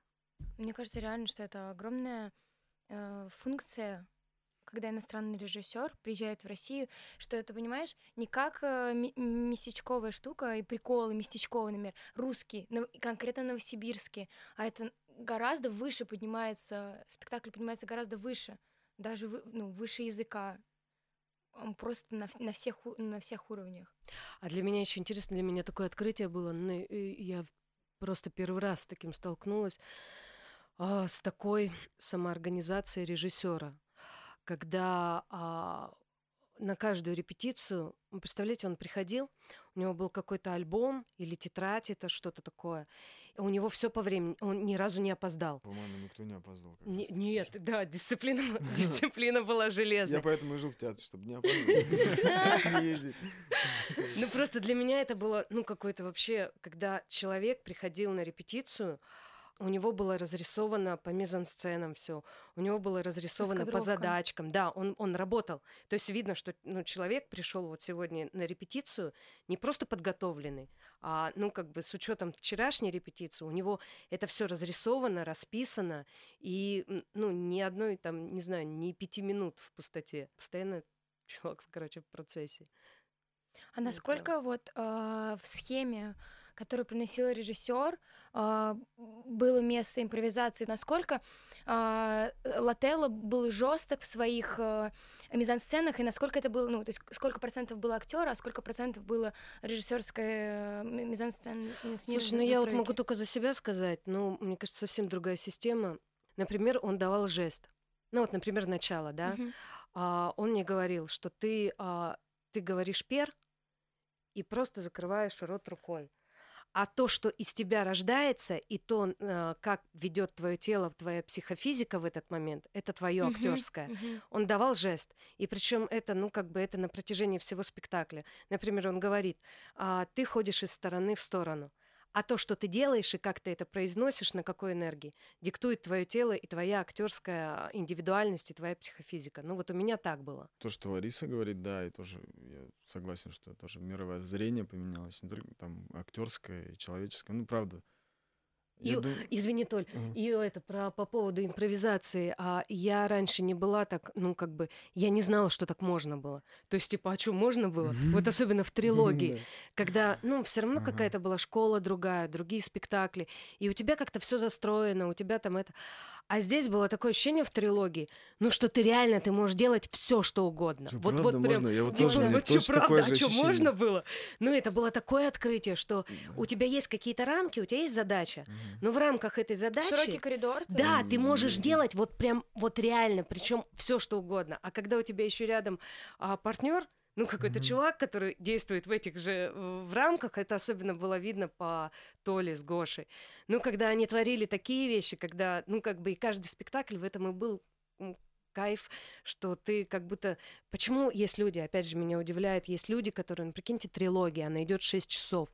Мне кажется реально, что это огромная э, функция, когда иностранный режиссер приезжает в Россию, что это, понимаешь, не как э, местечковая штука и приколы местечковый, например, русский, но, конкретно новосибирский, а это гораздо выше поднимается, спектакль поднимается гораздо выше, даже ну, выше языка, просто на, на, всех, на всех уровнях. А для меня еще интересно, для меня такое открытие было, ну, я просто первый раз с таким столкнулась а, с такой самоорганизацией режиссера, когда а, на каждую репетицию, представляете, он приходил, у него был какой-то альбом или тетрадь, это что-то такое. У него все по времени, он ни разу не опоздал. По-моему, никто не опоздал. Не, нет, да, дисциплина, [laughs] дисциплина была железная. Я поэтому и жил в театре, чтобы не опоздать. [laughs] Ну просто для меня это было, ну какой-то вообще, когда человек приходил на репетицию, у него было разрисовано по мизансценам все, у него было разрисовано по задачкам, да, он, он работал. То есть видно, что ну, человек пришел вот сегодня на репетицию не просто подготовленный, а ну как бы с учетом вчерашней репетиции у него это все разрисовано, расписано, и ну ни одной там, не знаю, ни пяти минут в пустоте. Постоянно [laughs] чувак, короче, в процессе. А насколько вот э, в схеме который приносил режиссер, было место импровизации, насколько а, Лателло был жесток в своих а, мизансценах, и насколько это было, ну, то есть сколько процентов было актера, а сколько процентов было режиссерской мизансцены. Слушай, ну я вот могу только за себя сказать, но мне кажется, совсем другая система. Например, он давал жест. Ну вот, например, начало, да. Uh-huh. А, он мне говорил, что ты, а, ты говоришь пер и просто закрываешь рот рукой а то, что из тебя рождается, и то, э, как ведет твое тело, твоя психофизика в этот момент, это твое uh-huh, актерское. Uh-huh. Он давал жест, и причем это, ну, как бы это на протяжении всего спектакля. Например, он говорит: а, ты ходишь из стороны в сторону. А то, что ты делаешь и как ты это произносишь, на какой энергии, диктует твое тело и твоя актерская индивидуальность и твоя психофизика. Ну вот у меня так было. То, что Лариса говорит, да, и тоже я согласен, что тоже мировое зрение поменялось, не только там актерское и человеческое. Ну, правда, и, дум... Извини, Толь, uh-huh. и это про по поводу импровизации. А я раньше не была так, ну как бы, я не знала, что так можно было. То есть типа, а что можно было? Вот [laughs] особенно в трилогии, когда, ну все равно какая-то была школа другая, другие спектакли, и у тебя как-то все застроено, у тебя там это. А здесь было такое ощущение в трилогии, ну что ты реально ты можешь делать все, что угодно. Что, вот правда, вот прям. можно? Я вот типа, тоже вот что, правда, такое а что ощущение. можно было? Ну это было такое открытие, что у тебя есть какие-то рамки, у тебя есть задача, но в рамках этой задачи. Широкий коридор. Да, есть? ты можешь делать вот прям вот реально, причем все что угодно. А когда у тебя еще рядом а, партнер, ну какой-то Мгм. чувак, который действует в этих же в рамках, это особенно было видно по Толе с Гошей. Ну когда они творили такие вещи, когда, ну как бы и каждый спектакль в этом и был кайф, что ты как будто... Почему есть люди, опять же, меня удивляет, есть люди, которые, ну, прикиньте, трилогия, она идет 6 часов.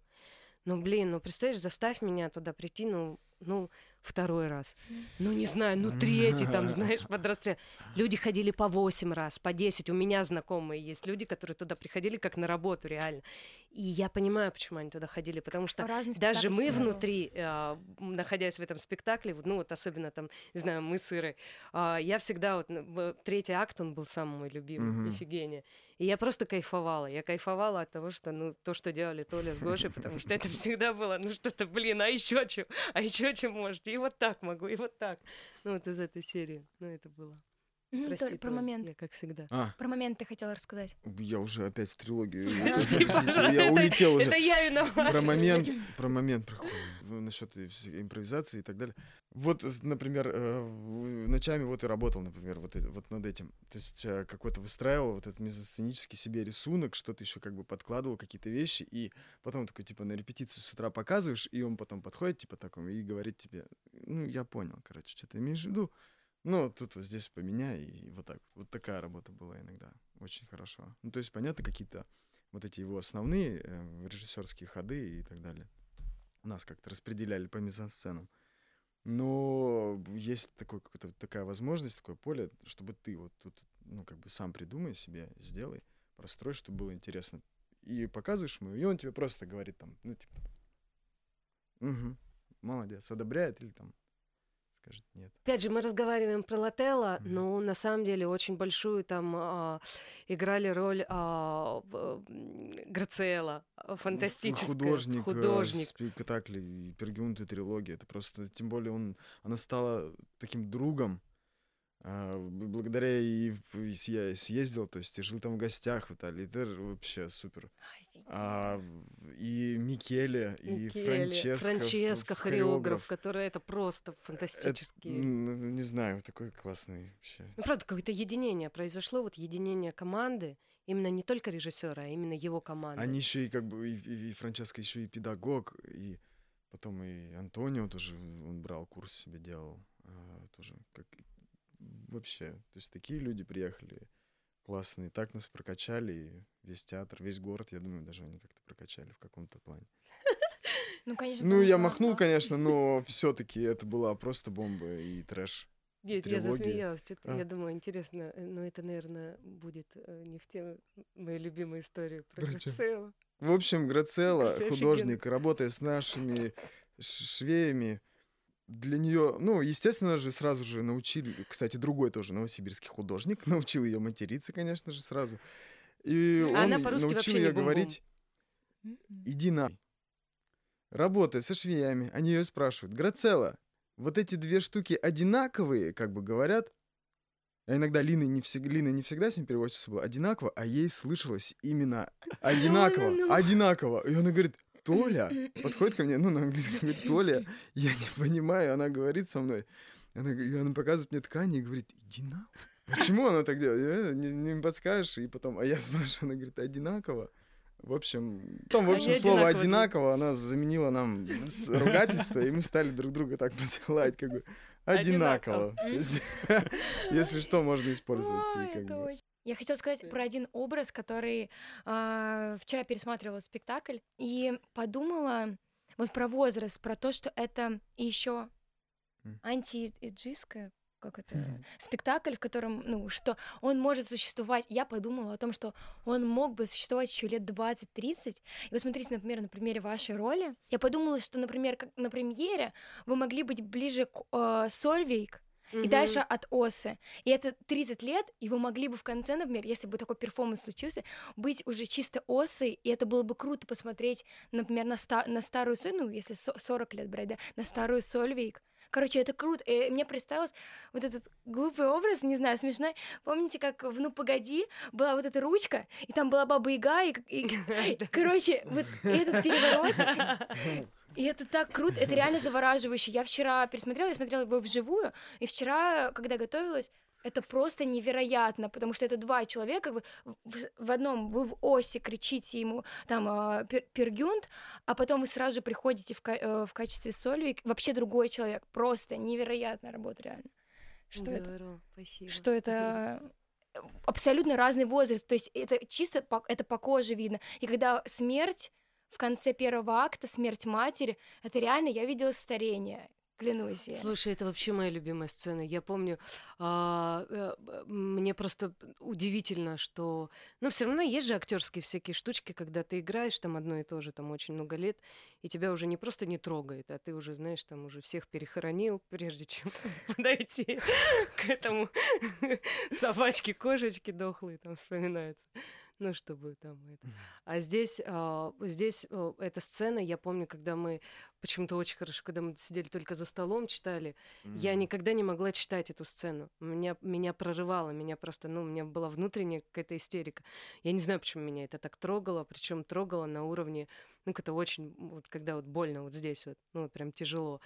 Ну, блин, ну, представляешь, заставь меня туда прийти, ну, ну, второй раз. Ну, не знаю, ну, третий там, знаешь, под расстрел. Люди ходили по 8 раз, по 10. У меня знакомые есть люди, которые туда приходили как на работу, реально. И я понимаю, почему они туда ходили, потому что Разный даже мы внутри, м, находясь в этом спектакле, ну вот особенно там, не знаю, мы с Ирой, а, я всегда вот, н- в- третий акт, он был самый мой любимый, Мгм. Ифигения. И я просто кайфовала. Я кайфовала от того, что, ну, то, что делали Толя с Гошей, потому что это всегда было, ну, что-то, блин, а еще что? А еще что можете? И вот так могу, и вот так. Ну, вот из этой серии. Ну, это было. Мгм, Прости, Толь, про Толь, момент. Я как всегда. А, Про момент ты хотела рассказать. я уже опять в трилогию. Простите, [laughs] [laughs] Я это- улетел уже. Это я виновата. Про момент, про момент проходим, насчет импровизации и так далее. Вот, например, э, ночами вот и работал, например, вот, вот над этим. То есть э, какой-то выстраивал вот этот мезосценический себе рисунок, что-то еще как бы подкладывал, какие-то вещи, и потом такой, типа, на репетиции с утра показываешь, и он потом подходит, типа, такой, и говорит тебе, ну, я понял, короче, что ты имеешь в виду. Ну, тут вот здесь поменяй, и вот так. Вот такая работа была иногда. Очень хорошо. Ну, то есть, понятно, какие-то вот эти его основные э, режиссерские ходы и так далее. Нас как-то распределяли по мизансценам. Но есть такой, такая возможность, такое поле, чтобы ты вот тут, ну, как бы сам придумай себе, сделай, прострой, чтобы было интересно. И показываешь ему, и он тебе просто говорит там, ну, типа, угу, молодец, одобряет или там скажет нет. Опять же, мы разговариваем про Лателла, Мгм. но на самом деле очень большую там а, играли роль а, Грациэла, а, фантастическая. Художник, э, Художник. спектаклей, Пергюнт и трилогия. Это просто, тем более, он, она стала таким другом. А, благодаря и, я съездил, то есть и жил там в гостях в Италии. Это вообще супер. А, и Микеле, и Франческо. Франческо, хореограф, который это просто Это, фантастический. м, не знаю, такой классный вообще. Ну, правда, какое-то единение произошло, вот единение команды, именно не только режиссера, а именно его команды. Они еще и как бы, и, и- и Франческо еще и педагог, и потом и Антонио тоже, он брал курс себе делал, а, тоже как вообще, то есть такие люди приехали классные, так нас прокачали, и весь театр, весь город, я думаю, даже они как-то прокачали в каком-то плане. [laughs] Ну, конечно. Ну, я махнул, конечно, но все-таки это была просто бомба и трэш. Нет, я трилогии. засмеялась, что-то А. я думаю, интересно, э, но это, наверное, будет э, не в тему моей любимой истории про чё? Грациэлла. В общем, Грацелла, Вообще художник, работая с нашими ш- швеями, для нее, ну, естественно же, сразу же научили, кстати, другой тоже новосибирский художник, [laughs] научил ее материться, конечно же, сразу. И А он она по-русски научил ее говорить, иди на. Работая со швеями, они ее спрашивают, Грацелла, вот эти две штуки одинаковые, как бы говорят, а иногда Лина не, всег- Лина не всегда с ним переводчица была одинаково, а ей слышалось именно [laughs] одинаково, Ну-ну-ну. одинаково. И она говорит, Толя, подходит ко мне, ну, на английском говорит, Толя, я не понимаю, она говорит со мной. Она, она показывает мне ткани и говорит, иди на. Почему она так делает? Я, «Э, Не, не подскажешь. И потом, а я спрашиваю, она говорит, одинаково. В общем, там, в Они общем, слово одинаково одинаково, она заменила нам ругательство, и мы стали друг друга так [laughs] посылать, как бы одинаково. [laughs] Если что, можно использовать. Я хотела сказать про один образ, который а, вчера пересматривала спектакль и подумала вот про возраст, про то, что это еще антиэджистское, как это, спектакль, в котором, ну, что он может существовать. Я подумала о том, что он мог бы существовать еще лет 20-30. И вот смотрите, например, на примере вашей роли. Я подумала, что, например, как на премьере вы могли быть ближе к э, Сольвейк, и дальше от осы. И это 30 лет, и вы могли бы в конце, например, если бы такой перформанс случился, быть уже чисто осой, и это было бы круто посмотреть, например, на, ста- на старую, ну, если 40 лет брать, да, на старую Сольвейк, Короче, это круто. И мне представилось вот этот глупый образ, не знаю, смешной. Помните, как в «Ну, погоди» была вот эта ручка, и там была Баба Яга, и, и, [laughs] короче, вот этот переворот, [laughs] и это так круто, это реально завораживающе. Я вчера пересмотрела, я смотрела его вживую, и вчера, когда готовилась, это просто невероятно, потому что это два человека, вы в, в одном вы в оси кричите ему там э, пер, пергюнт, а потом вы сразу же приходите в, э, в качестве соли, вообще другой человек, просто невероятная работа реально. Что Здорово, это? Спасибо. Что это абсолютно разный возраст, то есть это чисто по, это по коже видно, и когда смерть в конце первого акта, смерть матери, это реально я видела старение, Клянусь я. Слушай, это вообще моя любимая сцена. Я помню, а, а, мне просто удивительно, что... Ну, все равно есть же актерские всякие штучки, когда ты играешь там одно и то же, там очень много лет, и тебя уже не просто не трогает, а ты уже, знаешь, там уже всех перехоронил, прежде чем [laughs] подойти к этому [laughs] собачке, кошечке дохлые там вспоминаются ну, чтобы там это. А здесь, а, здесь а, эта сцена, я помню, когда мы, почему-то очень хорошо, когда мы сидели только за столом, читали, mm-hmm. я никогда не могла читать эту сцену. Меня, меня прорывало, меня просто, ну, у меня была внутренняя какая-то истерика. Я не знаю, почему меня это так трогало, причем трогало на уровне, ну, как-то очень, вот когда вот больно вот здесь вот, ну, вот прям тяжело.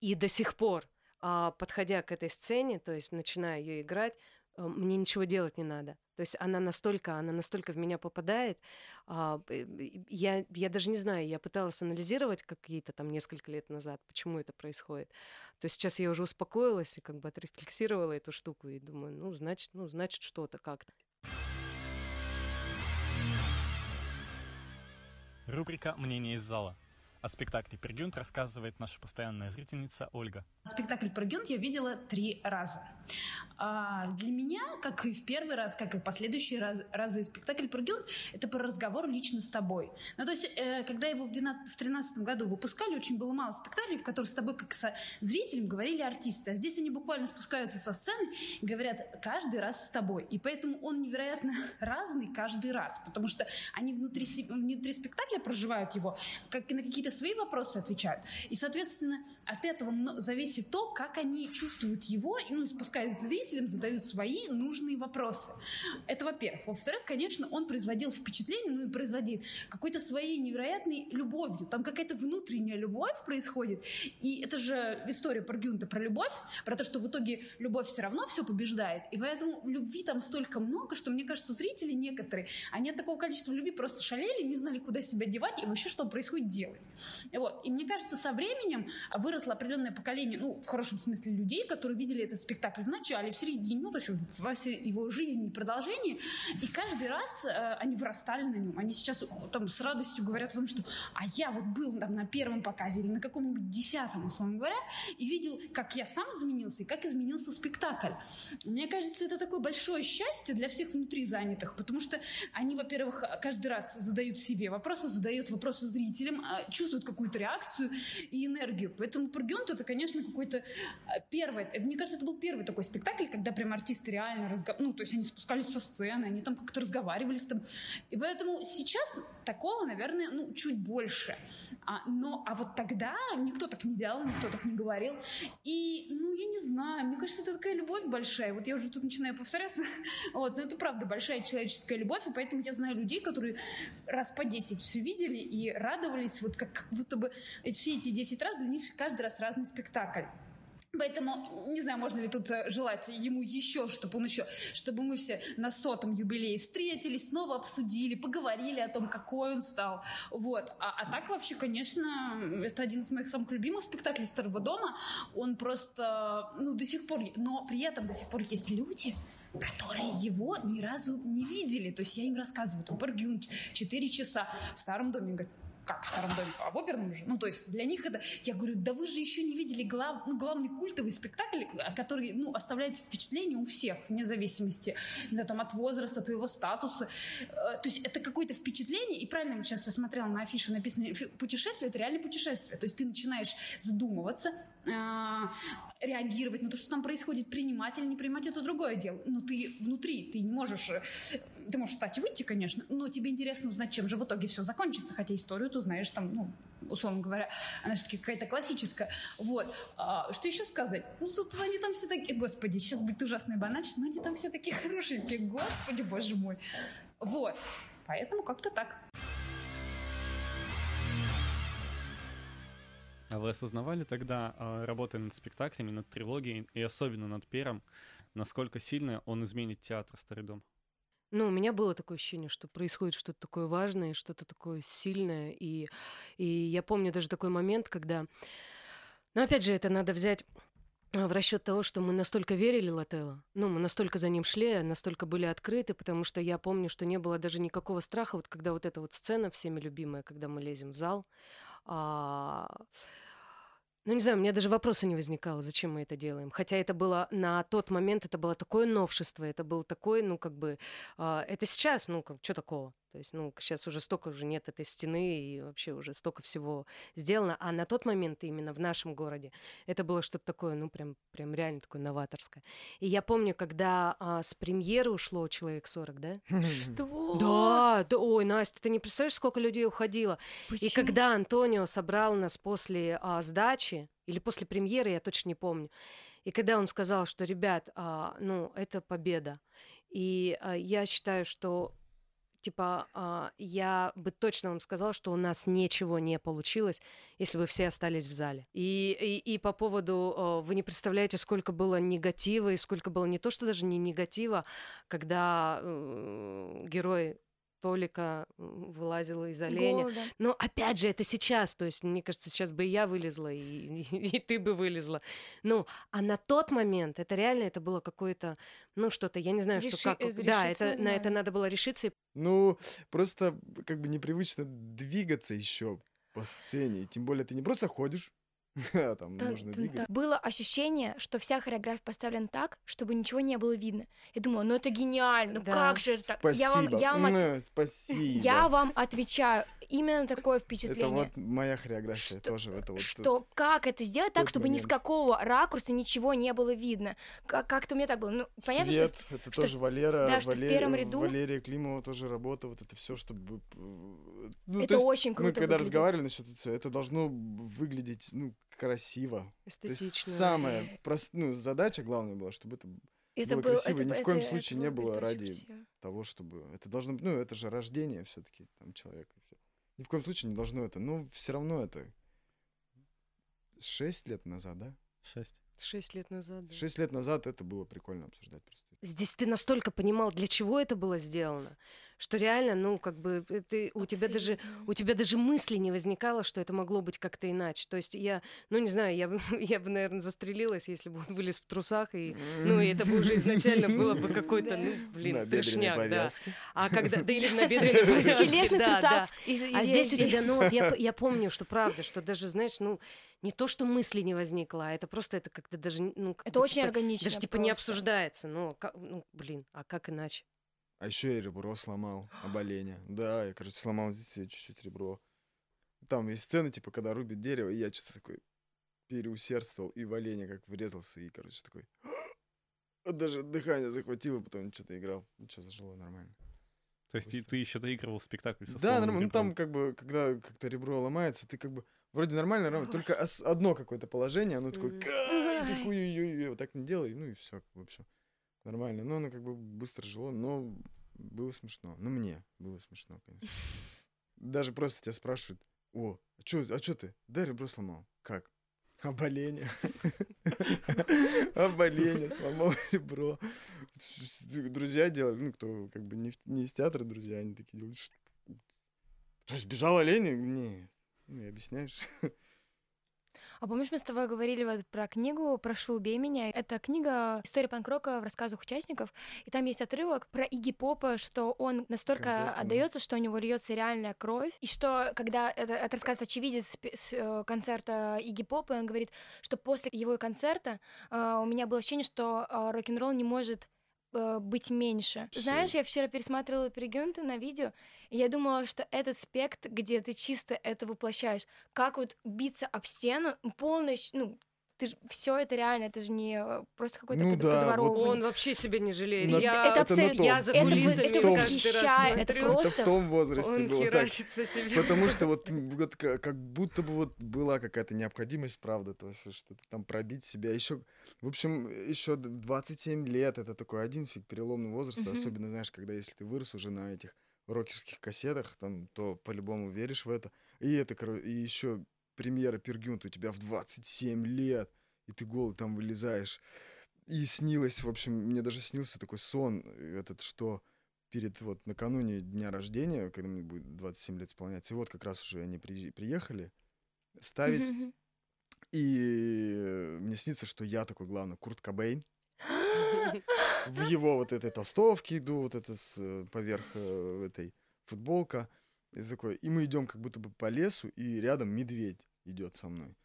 И до сих пор, а, подходя к этой сцене, то есть начиная ее играть, Э, мне ничего делать не надо. То есть она настолько, она настолько в меня попадает. А, я, я даже не знаю, я пыталась анализировать какие-то там несколько лет назад, почему это происходит. То есть сейчас я уже успокоилась и как бы отрефлексировала эту штуку и думаю, ну, значит, ну, значит что-то как-то. Рубрика «Мнение из зала». О спектакле «Пергюнт» рассказывает наша постоянная зрительница Ольга. Спектакль «Пергюнт» я видела три раза. А для меня, как и в первый раз, как и в последующие раз, разы, спектакль «Пергюнт» — это про разговор лично с тобой. Ну, то есть, э, когда его в 2013 году выпускали, очень было мало спектаклей, в которых с тобой, как со зрителем, говорили артисты. А здесь они буквально спускаются со сцены и говорят каждый раз с тобой. И поэтому он невероятно [laughs] разный каждый раз, потому что они внутри, внутри спектакля проживают его, как и на какие-то свои вопросы отвечают. И, соответственно, от этого зависит то, как они чувствуют его, и, ну, спускаясь к зрителям, задают свои нужные вопросы. Это во-первых. Во-вторых, конечно, он производил впечатление, ну и производил какой-то своей невероятной любовью. Там какая-то внутренняя любовь происходит. И это же история про Гюнта, про любовь, про то, что в итоге любовь все равно все побеждает. И поэтому любви там столько много, что, мне кажется, зрители некоторые, они от такого количества любви просто шалели, не знали, куда себя девать и вообще, что происходит делать. Вот. И мне кажется, со временем выросло определенное поколение, ну, в хорошем смысле людей, которые видели этот спектакль в начале, в середине, ну, то есть во всей его жизни и продолжении. И каждый раз э, они вырастали на нем. Они сейчас там с радостью говорят о том, что а я вот был там на первом показе или на каком-нибудь десятом, условно говоря, и видел, как я сам изменился и как изменился спектакль. Мне кажется, это такое большое счастье для всех внутри занятых, потому что они, во-первых, каждый раз задают себе вопросы, задают вопросы зрителям, а, чувствуют чувствуют какую-то реакцию и энергию. Поэтому Пургент это, конечно, какой-то э, первый, мне кажется, это был первый такой спектакль, когда прям артисты реально разговаривали, ну, то есть они спускались со сцены, они там как-то разговаривали с тобой. И поэтому сейчас такого, наверное, ну, чуть больше. А, но, а вот тогда никто так не делал, никто так не говорил. И, ну, я не знаю, мне кажется, это такая любовь большая. Вот я уже тут начинаю повторяться. [laughs] вот, но это правда большая человеческая любовь, и поэтому я знаю людей, которые раз по 10 все видели и радовались, вот как, как будто бы все эти 10 раз для них каждый раз разный спектакль. Поэтому не знаю, можно ли тут э, желать ему еще, чтобы он еще, чтобы мы все на сотом юбилее встретились, снова обсудили, поговорили о том, какой он стал. Вот. А, а так вообще, конечно, это один из моих самых любимых спектаклей Старого дома. Он просто, ну, до сих пор, но при этом до сих пор есть люди, которые его ни разу не видели. То есть я им рассказываю, там, Баргюнт, 4 часа в старом доме. Говорят, как в старом доме, а в оперном же. Ну, то есть для них это... Я говорю, да вы же еще не видели глав... ну, главный культовый спектакль, который, ну, оставляет впечатление у всех, вне зависимости, не знаю, там, от возраста, твоего статуса. Э, то есть это какое-то впечатление, и правильно сейчас я смотрела на афише написано путешествие, это реально путешествие. То есть ты начинаешь задумываться, а, реагировать на то, что там происходит, принимать или не принимать, это другое дело. Но ты внутри, ты не можешь, э, ты можешь встать и выйти, конечно, но тебе интересно узнать, чем же в итоге все закончится, хотя историю ты знаешь там, ну, условно говоря, она все-таки какая-то классическая. Вот. А, что еще сказать? Ну, тут они там все такие, господи, сейчас будет ужасно и банально, но они там все такие хорошенькие, господи, боже мой. Вот. Поэтому как-то так. А вы осознавали тогда, а, работая над спектаклями, над трилогией, и особенно над первым, насколько сильно он изменит театр «Старый дом»? Ну, у меня было такое ощущение, что происходит что-то такое важное, что-то такое сильное. И, и я помню даже такой момент, когда... Но опять же, это надо взять а, в расчет того, что мы настолько верили Лателло, ну, мы настолько за ним шли, настолько были открыты, потому что я помню, что не было даже никакого страха, вот когда вот эта вот сцена всеми любимая, когда мы лезем в зал, а, ну, не знаю, у меня даже вопроса не возникало, зачем мы это делаем. Хотя это было на тот момент, это было такое новшество, это был такой, ну, как бы, э, это сейчас, ну, как, что такого? То есть, ну, сейчас уже столько уже нет этой стены, и вообще уже столько всего сделано. А на тот момент именно в нашем городе это было что-то такое, ну, прям, прям реально такое новаторское. И я помню, когда а, с премьеры ушло человек 40, да? Что? Да, да, ой, Настя, ты не представляешь, сколько людей уходило. Почему? И когда Антонио собрал нас после а, сдачи, или после премьеры, я точно не помню, и когда он сказал, что, ребят, а, ну, это победа. И а, я считаю, что типа, а, я бы точно вам сказала, что у нас ничего не получилось, если бы все остались в зале. И, и, и по поводу, а, вы не представляете, сколько было негатива, и сколько было не то, что даже не негатива, когда э, герой Толика вылазила из оленя. Голода. Но опять же, это сейчас. То есть, мне кажется, сейчас бы и я вылезла, и, и, [laughs] и ты бы вылезла. Ну, а на тот момент это реально это было какое-то, ну, что-то, я не знаю, Реши- что как. это да, решиться, это, на это да. надо было решиться. Ну, просто как бы непривычно двигаться еще по сцене. И тем более ты не просто ходишь, [laughs] там Да, нужно да, двигаться. да. Было ощущение, что вся хореография поставлена так, чтобы ничего не было видно. Я думала, ну это гениально, ну Да. как же это так? Я вам, Спасибо. я вам, от- Спасибо. я вам отвечаю, именно такое Это впечатление. вот моя хореография Что- тоже. Это вот что как это сделать так, тот чтобы ни с момент. какого ракурса ничего не было видно? Как- Как-то у меня так было. Ну, понятно, Свет, что это что- тоже Валера, да, что в Валерия- первом ряду- Валерия Климова тоже работа, вот это все, чтобы... э, Ну, это очень мы круто когда выглядит. разговаривали насчет этого, это должно выглядеть, ну, красиво. То есть эстетично. самая прост... ну, задача главная была, чтобы это Это было было- красиво, и это- ни в коем это- случае это не было- это ради красиво. того, чтобы... Это должно быть... Ну, это же рождение все таки там, человека. Ни в коем случае не должно это... Ну, все равно это... Шесть лет назад, да? Шесть. Шесть лет назад. да. Шесть лет назад это было прикольно обсуждать просто. Здесь ты настолько понимал, для чего это было сделано, что реально, ну, как бы, э, ты, у тебя даже у тебя даже мысли не возникало, что это могло быть как-то иначе. То есть я, ну, не знаю, я, бы- [laughs] я бы, наверное, застрелилась, если бы он вылез в трусах, и, ну, и это бы уже изначально было бы какой-то, ну, блин, трешняк, да. А когда, да или в набедренной [laughs] В повязке, телесных да, трусах. А здесь у тебя, ну вот я, [laughs] я помню, что правда, что даже, знаешь, ну, не то, что мысли не возникло, а это просто, это как-то даже, ну, как Это очень органично. Даже типа не обсуждается, ну, ну, блин, а как иначе? А еще я ребро сломал об оленя. Да, я, короче, сломал здесь себе чуть-чуть ребро. Там есть сцены, типа, когда рубит дерево, и я что-то такой переусердствовал, и в оленя как врезался, и, короче, такой... [gasps] Даже дыхание захватило, потом что-то играл. Ничего, зажило нормально. То есть и Быстро. ты еще доигрывал спектакль со да, сломанным нормально. Ну, там, как бы, когда как-то ребро ломается, ты как бы вроде нормально, нормально, только ос- одно какое-то положение, оно такое, ты такой, «Ой-ой-ой, вот так не делай, ну и все, в общем, нормально. Но оно как бы быстро жило, но было смешно. Ну, мне было смешно, конечно. Даже просто тебя спрашивают, о, а чё, а чё ты? Да, ребро сломал. Как? Об оленя. [laughs] Об оленя сломал [laughs] ребро. Друзья делали, ну, кто как бы не, не из театра друзья, они такие делают. «Что? То есть бежал олень? Не. Ну, и объясняешь. А помнишь, мы с тобой говорили вот про книгу «Прошу, убей меня». Это книга «История панк-рока» в рассказах участников. И там есть отрывок про Игги Попа, что он настолько отдается, что у него льется реальная кровь. И что, когда это, это рассказывает очевидец с, э, концерта Игги Попа, он говорит, что после его концерта э, у меня было ощущение, что э, рок-н-ролл не может э, быть меньше. Всё. Знаешь, я вчера пересматривала Перегюнта на видео, и я думала, что этот спект, где ты чисто это воплощаешь, как вот биться об стену, полностью, ну, ты ж, все это реально, это же не э, просто какой-то Ну под- да, вот подворовывание. Он вообще себя не жалеет. Ну, я, это абсолютно- я за это кулисами это раз восхищает, это просто- Это в том возрасте Он было так. себе. Потому что вот, вот ка- как будто бы вот была какая-то необходимость, правда, то есть что-то там пробить себя. Еще, в общем, еще 27 лет это такой один фиг переломный возраст, Мгм. особенно, знаешь, когда если ты вырос уже на этих рокерских кассетах, там, то по-любому веришь в это. И это, и еще премьера Пергюнт у тебя в 27 лет, и ты голый там вылезаешь. И снилось, в общем, мне даже снился такой сон, э, этот, что перед вот накануне дня рождения, когда мне будет 27 лет исполняться, и вот как раз уже они при- приехали ставить, Мгм. и мне снится, что я такой главный Курт Кобейн. [gasps] В его вот этой толстовке иду, вот это с, э, поверх э, этой футболка. И такой, и мы идем как будто бы по лесу, и рядом медведь идет со мной.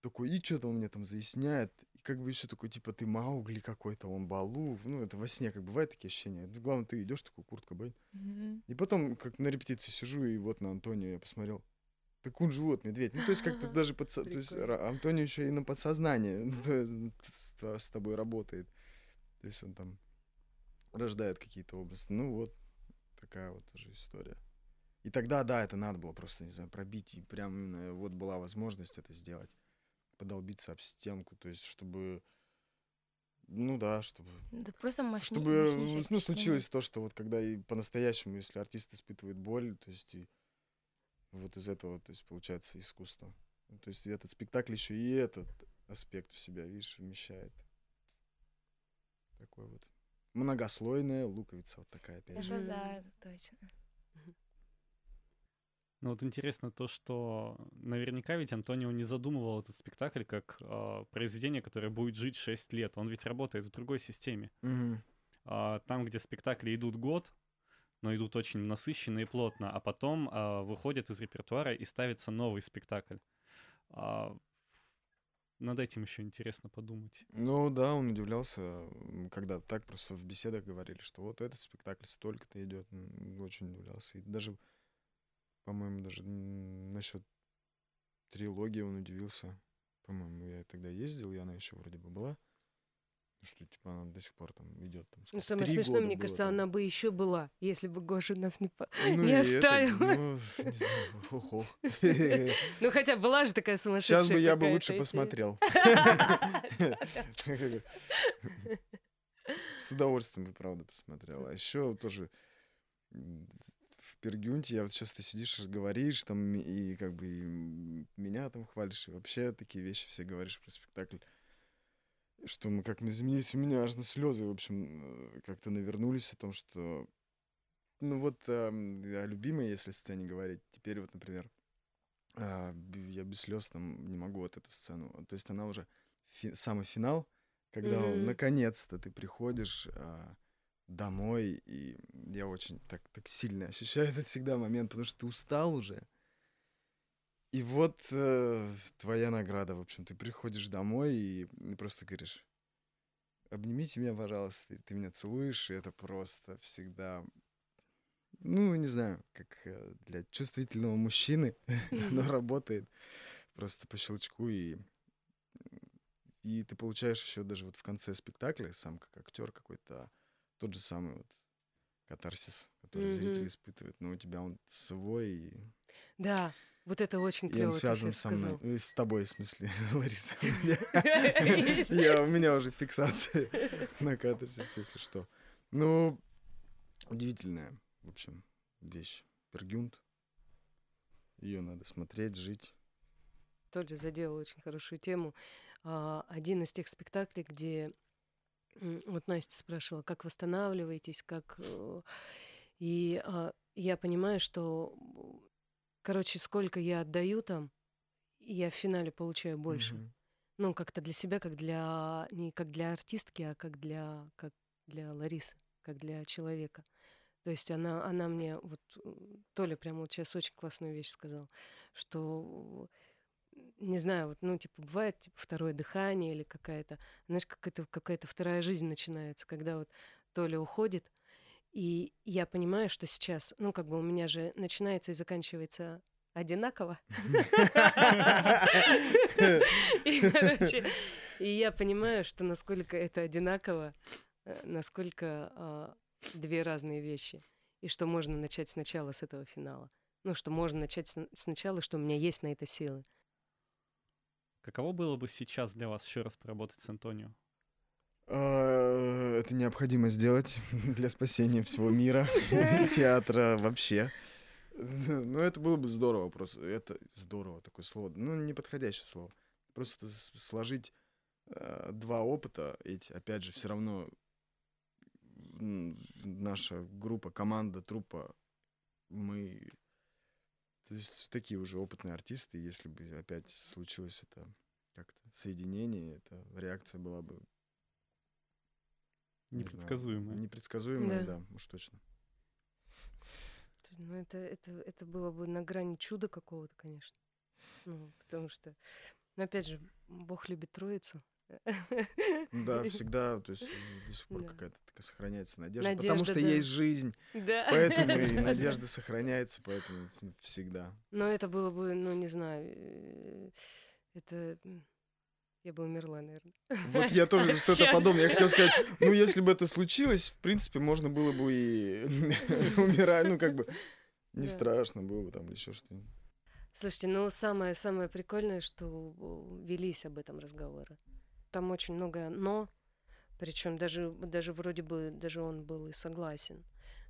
Такой, и что-то он мне там заясняет. И как бы еще такой, типа, ты Маугли какой-то, он Балу. Ну, это во сне, как бывает такие ощущения. Главное, ты идешь такой, Курт Кобейн. Мгм. И потом, как на репетиции сижу, и вот на Антонио я посмотрел. Так он же вот медведь. Ну, то есть, как-то [laughs] даже подсо- то есть, Антонио еще и на подсознание [laughs] с, с тобой работает. То есть он там рождает какие-то образы. Ну, вот такая вот тоже история. И тогда, да, это надо было просто, не знаю, пробить. И прям именно вот была возможность это сделать. Подолбиться об стенку. То есть, чтобы... Ну да, чтобы Это просто мощнее. чтобы мощнейшее ну, впечатление. случилось то, что вот когда и по-настоящему, если артист испытывает боль, то есть и вот из этого, то есть получается искусство. Ну, То есть этот спектакль еще и этот аспект в себя, видишь, вмещает. Такой вот многослойная луковица вот такая опять же. Это Мгм. да, точно. Ну вот интересно то, что наверняка ведь Антонио не задумывал этот спектакль как а, произведение, которое будет жить 6 лет. Он ведь работает в другой системе. Мгм. А, там, где спектакли идут год, но идут очень насыщенно и плотно, а потом а, выходят из репертуара и ставится новый спектакль. А, над этим еще интересно подумать. Ну да, он удивлялся, когда так просто в беседах говорили, что вот этот спектакль столько-то идет. Очень удивлялся. И даже, по-моему, даже насчет трилогии он удивился. По-моему, я тогда ездил, и она еще вроде бы была. Ну, Что, типа, она до сих пор там идет. Там, Ну, самое смешное, мне кажется, там. она бы еще была, если бы Гоша нас не... по- Ну, не оставила. ну. [laughs] [laughs] Ну, хотя была же такая сумасшедшая Сейчас бы я бы лучше посмотрел. [laughs] С удовольствием бы, правда, посмотрел. А еще тоже Пергюнте, я вот сейчас ты сидишь, говоришь, там, и как бы и меня там хвалишь, и вообще такие вещи все говоришь про спектакль. Что мы как мы изменились, у меня аж на слезы, в общем, э, как-то навернулись о том, что ну вот эм, о любимой, если сцене говорить, теперь вот, например, б- я без слез там не могу вот эту сцену. То есть она уже фи- самый финал, когда Мгм. наконец-то ты приходишь а, домой, и я очень так, так сильно ощущаю [laughs] этот всегда момент, потому что ты устал уже. И вот э, твоя награда, в общем, ты приходишь домой и просто говоришь, обнимите меня, пожалуйста, и ты меня целуешь, и это просто всегда, ну, не знаю, как э, для чувствительного мужчины, [laughs] оно работает просто по щелчку, и, и ты получаешь еще даже вот в конце спектакля, сам как актер какой-то, тот же самый вот катарсис, который зритель Мгм. испытывает, но у тебя он свой, и, Да, вот это очень и клево. он ты связан со мной, э, с тобой, в смысле, [laughs] Лариса. [laughs] Я, у меня уже фиксация на катарсис, если что. Ну, удивительная, в общем, вещь. Пергюнт. Ее надо смотреть, жить. Толя задел очень хорошую тему. А, Один из тех спектаклей, где вот Настя спрашивала, как восстанавливаетесь, как... э, И а, я понимаю, что, короче, сколько я отдаю там, я в финале получаю больше. Мгм. Ну, как-то для себя, как для... Не как для артистки, а как для, как для Ларисы, как для человека. То есть она, она мне, вот м, Толя прямо вот сейчас очень классную вещь сказал, что, не знаю, вот, ну, типа, бывает типа, второе дыхание или какая-то, знаешь, какая-то, какая-то вторая жизнь начинается, когда вот Толя уходит, и я понимаю, что сейчас, ну, как бы у меня же начинается и заканчивается одинаково. [laughs] И, короче, и я понимаю, что насколько это одинаково, э, насколько а, две разные вещи. И что можно начать сначала с этого финала. Ну, что можно начать сн- сначала, что у меня есть на это силы. Каково было бы сейчас для вас еще раз поработать с Антонио? А, Это необходимо сделать [laughs] для спасения всего мира, [laughs] театра вообще. Ну, это было бы здорово просто. Это здорово, такое слово. Ну, неподходящее слово. Просто сложить э, два опыта эти, опять же, все равно наша группа, команда, труппа, мы то есть такие уже опытные артисты, если бы опять случилось это как-то соединение, эта реакция была бы не знаю, Непредсказуемое. Непредсказуемая, Да. да. уж точно. Ну, это, это, это было бы на грани чуда какого-то, конечно. Ну, потому что, ну, опять же, Бог любит троицу. [laughs] Да, всегда, то есть до сих пор Да. какая-то такая сохраняется надежда, потому Надежда, что да. есть жизнь, Да. поэтому и [laughs] надежда сохраняется, поэтому всегда. Но это было бы, ну, не знаю, э, это... Я бы умерла, наверное. Вот я тоже От что-то подобное. Я хотел сказать, ну, если бы это случилось, в принципе, можно было бы и [laughs] умирать, ну, как бы не страшно было бы там еще что-нибудь. Слушайте, ну самое самое прикольное, что велись об этом разговоры. Там очень много но, причем даже даже вроде бы даже он был и согласен.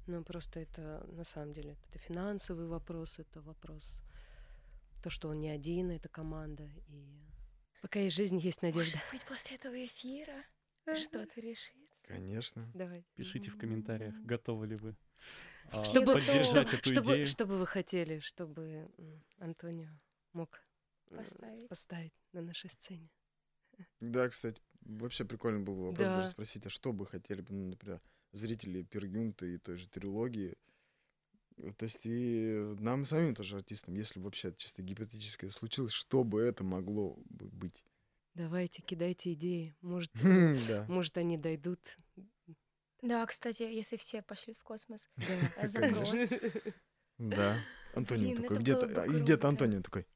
Но просто это на самом деле это финансовый вопрос, это вопрос то, что он не один, это команда и пока есть жизнь, есть надежда. Может быть, после этого эфира что-то решится. Конечно. Давай. Пишите в комментариях, готовы ли вы а, Чтобы- поддержать Что, эту что бы, идею. что бы вы хотели, чтобы Антонио мог Поставить. поставить на нашей сцене? Да, кстати, вообще прикольно был бы вопрос Да. даже спросить, а что бы хотели бы, ну, например, зрители Пергюнта и той же трилогии. Э, То есть и нам самим тоже артистам, если вообще чисто гипотетическое случилось, что бы это могло бы быть. Давайте, кидайте идеи. Может, [laughs] может они дойдут. Да, кстати, если все пошлют в космос [laughs] Да. э, запрос. Да. Антонио Блин, такой, где-то, где-то круто. Антонио такой.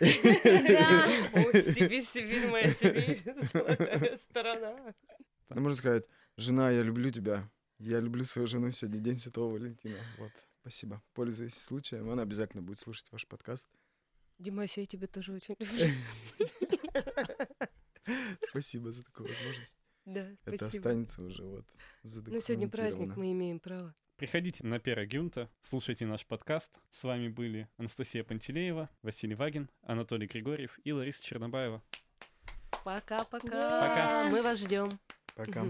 Сибирь, [laughs] Сибирь, моя Сибирь, сторона. Ну, можно сказать, жена, я люблю тебя. Я люблю свою жену. Сегодня день Святого Валентина. Вот, спасибо. Пользуясь случаем, она обязательно будет слушать ваш подкаст. Димася, я тебя тоже очень люблю. [laughs] Спасибо за такую возможность. Да, Это останется уже вот Ну, сегодня праздник, мы имеем право. Приходите на Пера Гюнта, слушайте наш подкаст. С вами были Анастасия Пантелеева, Василий Вагин, Анатолий Григорьев и Лариса Чернобаева. Пока-пока. Пока. Мы вас ждем. Пока.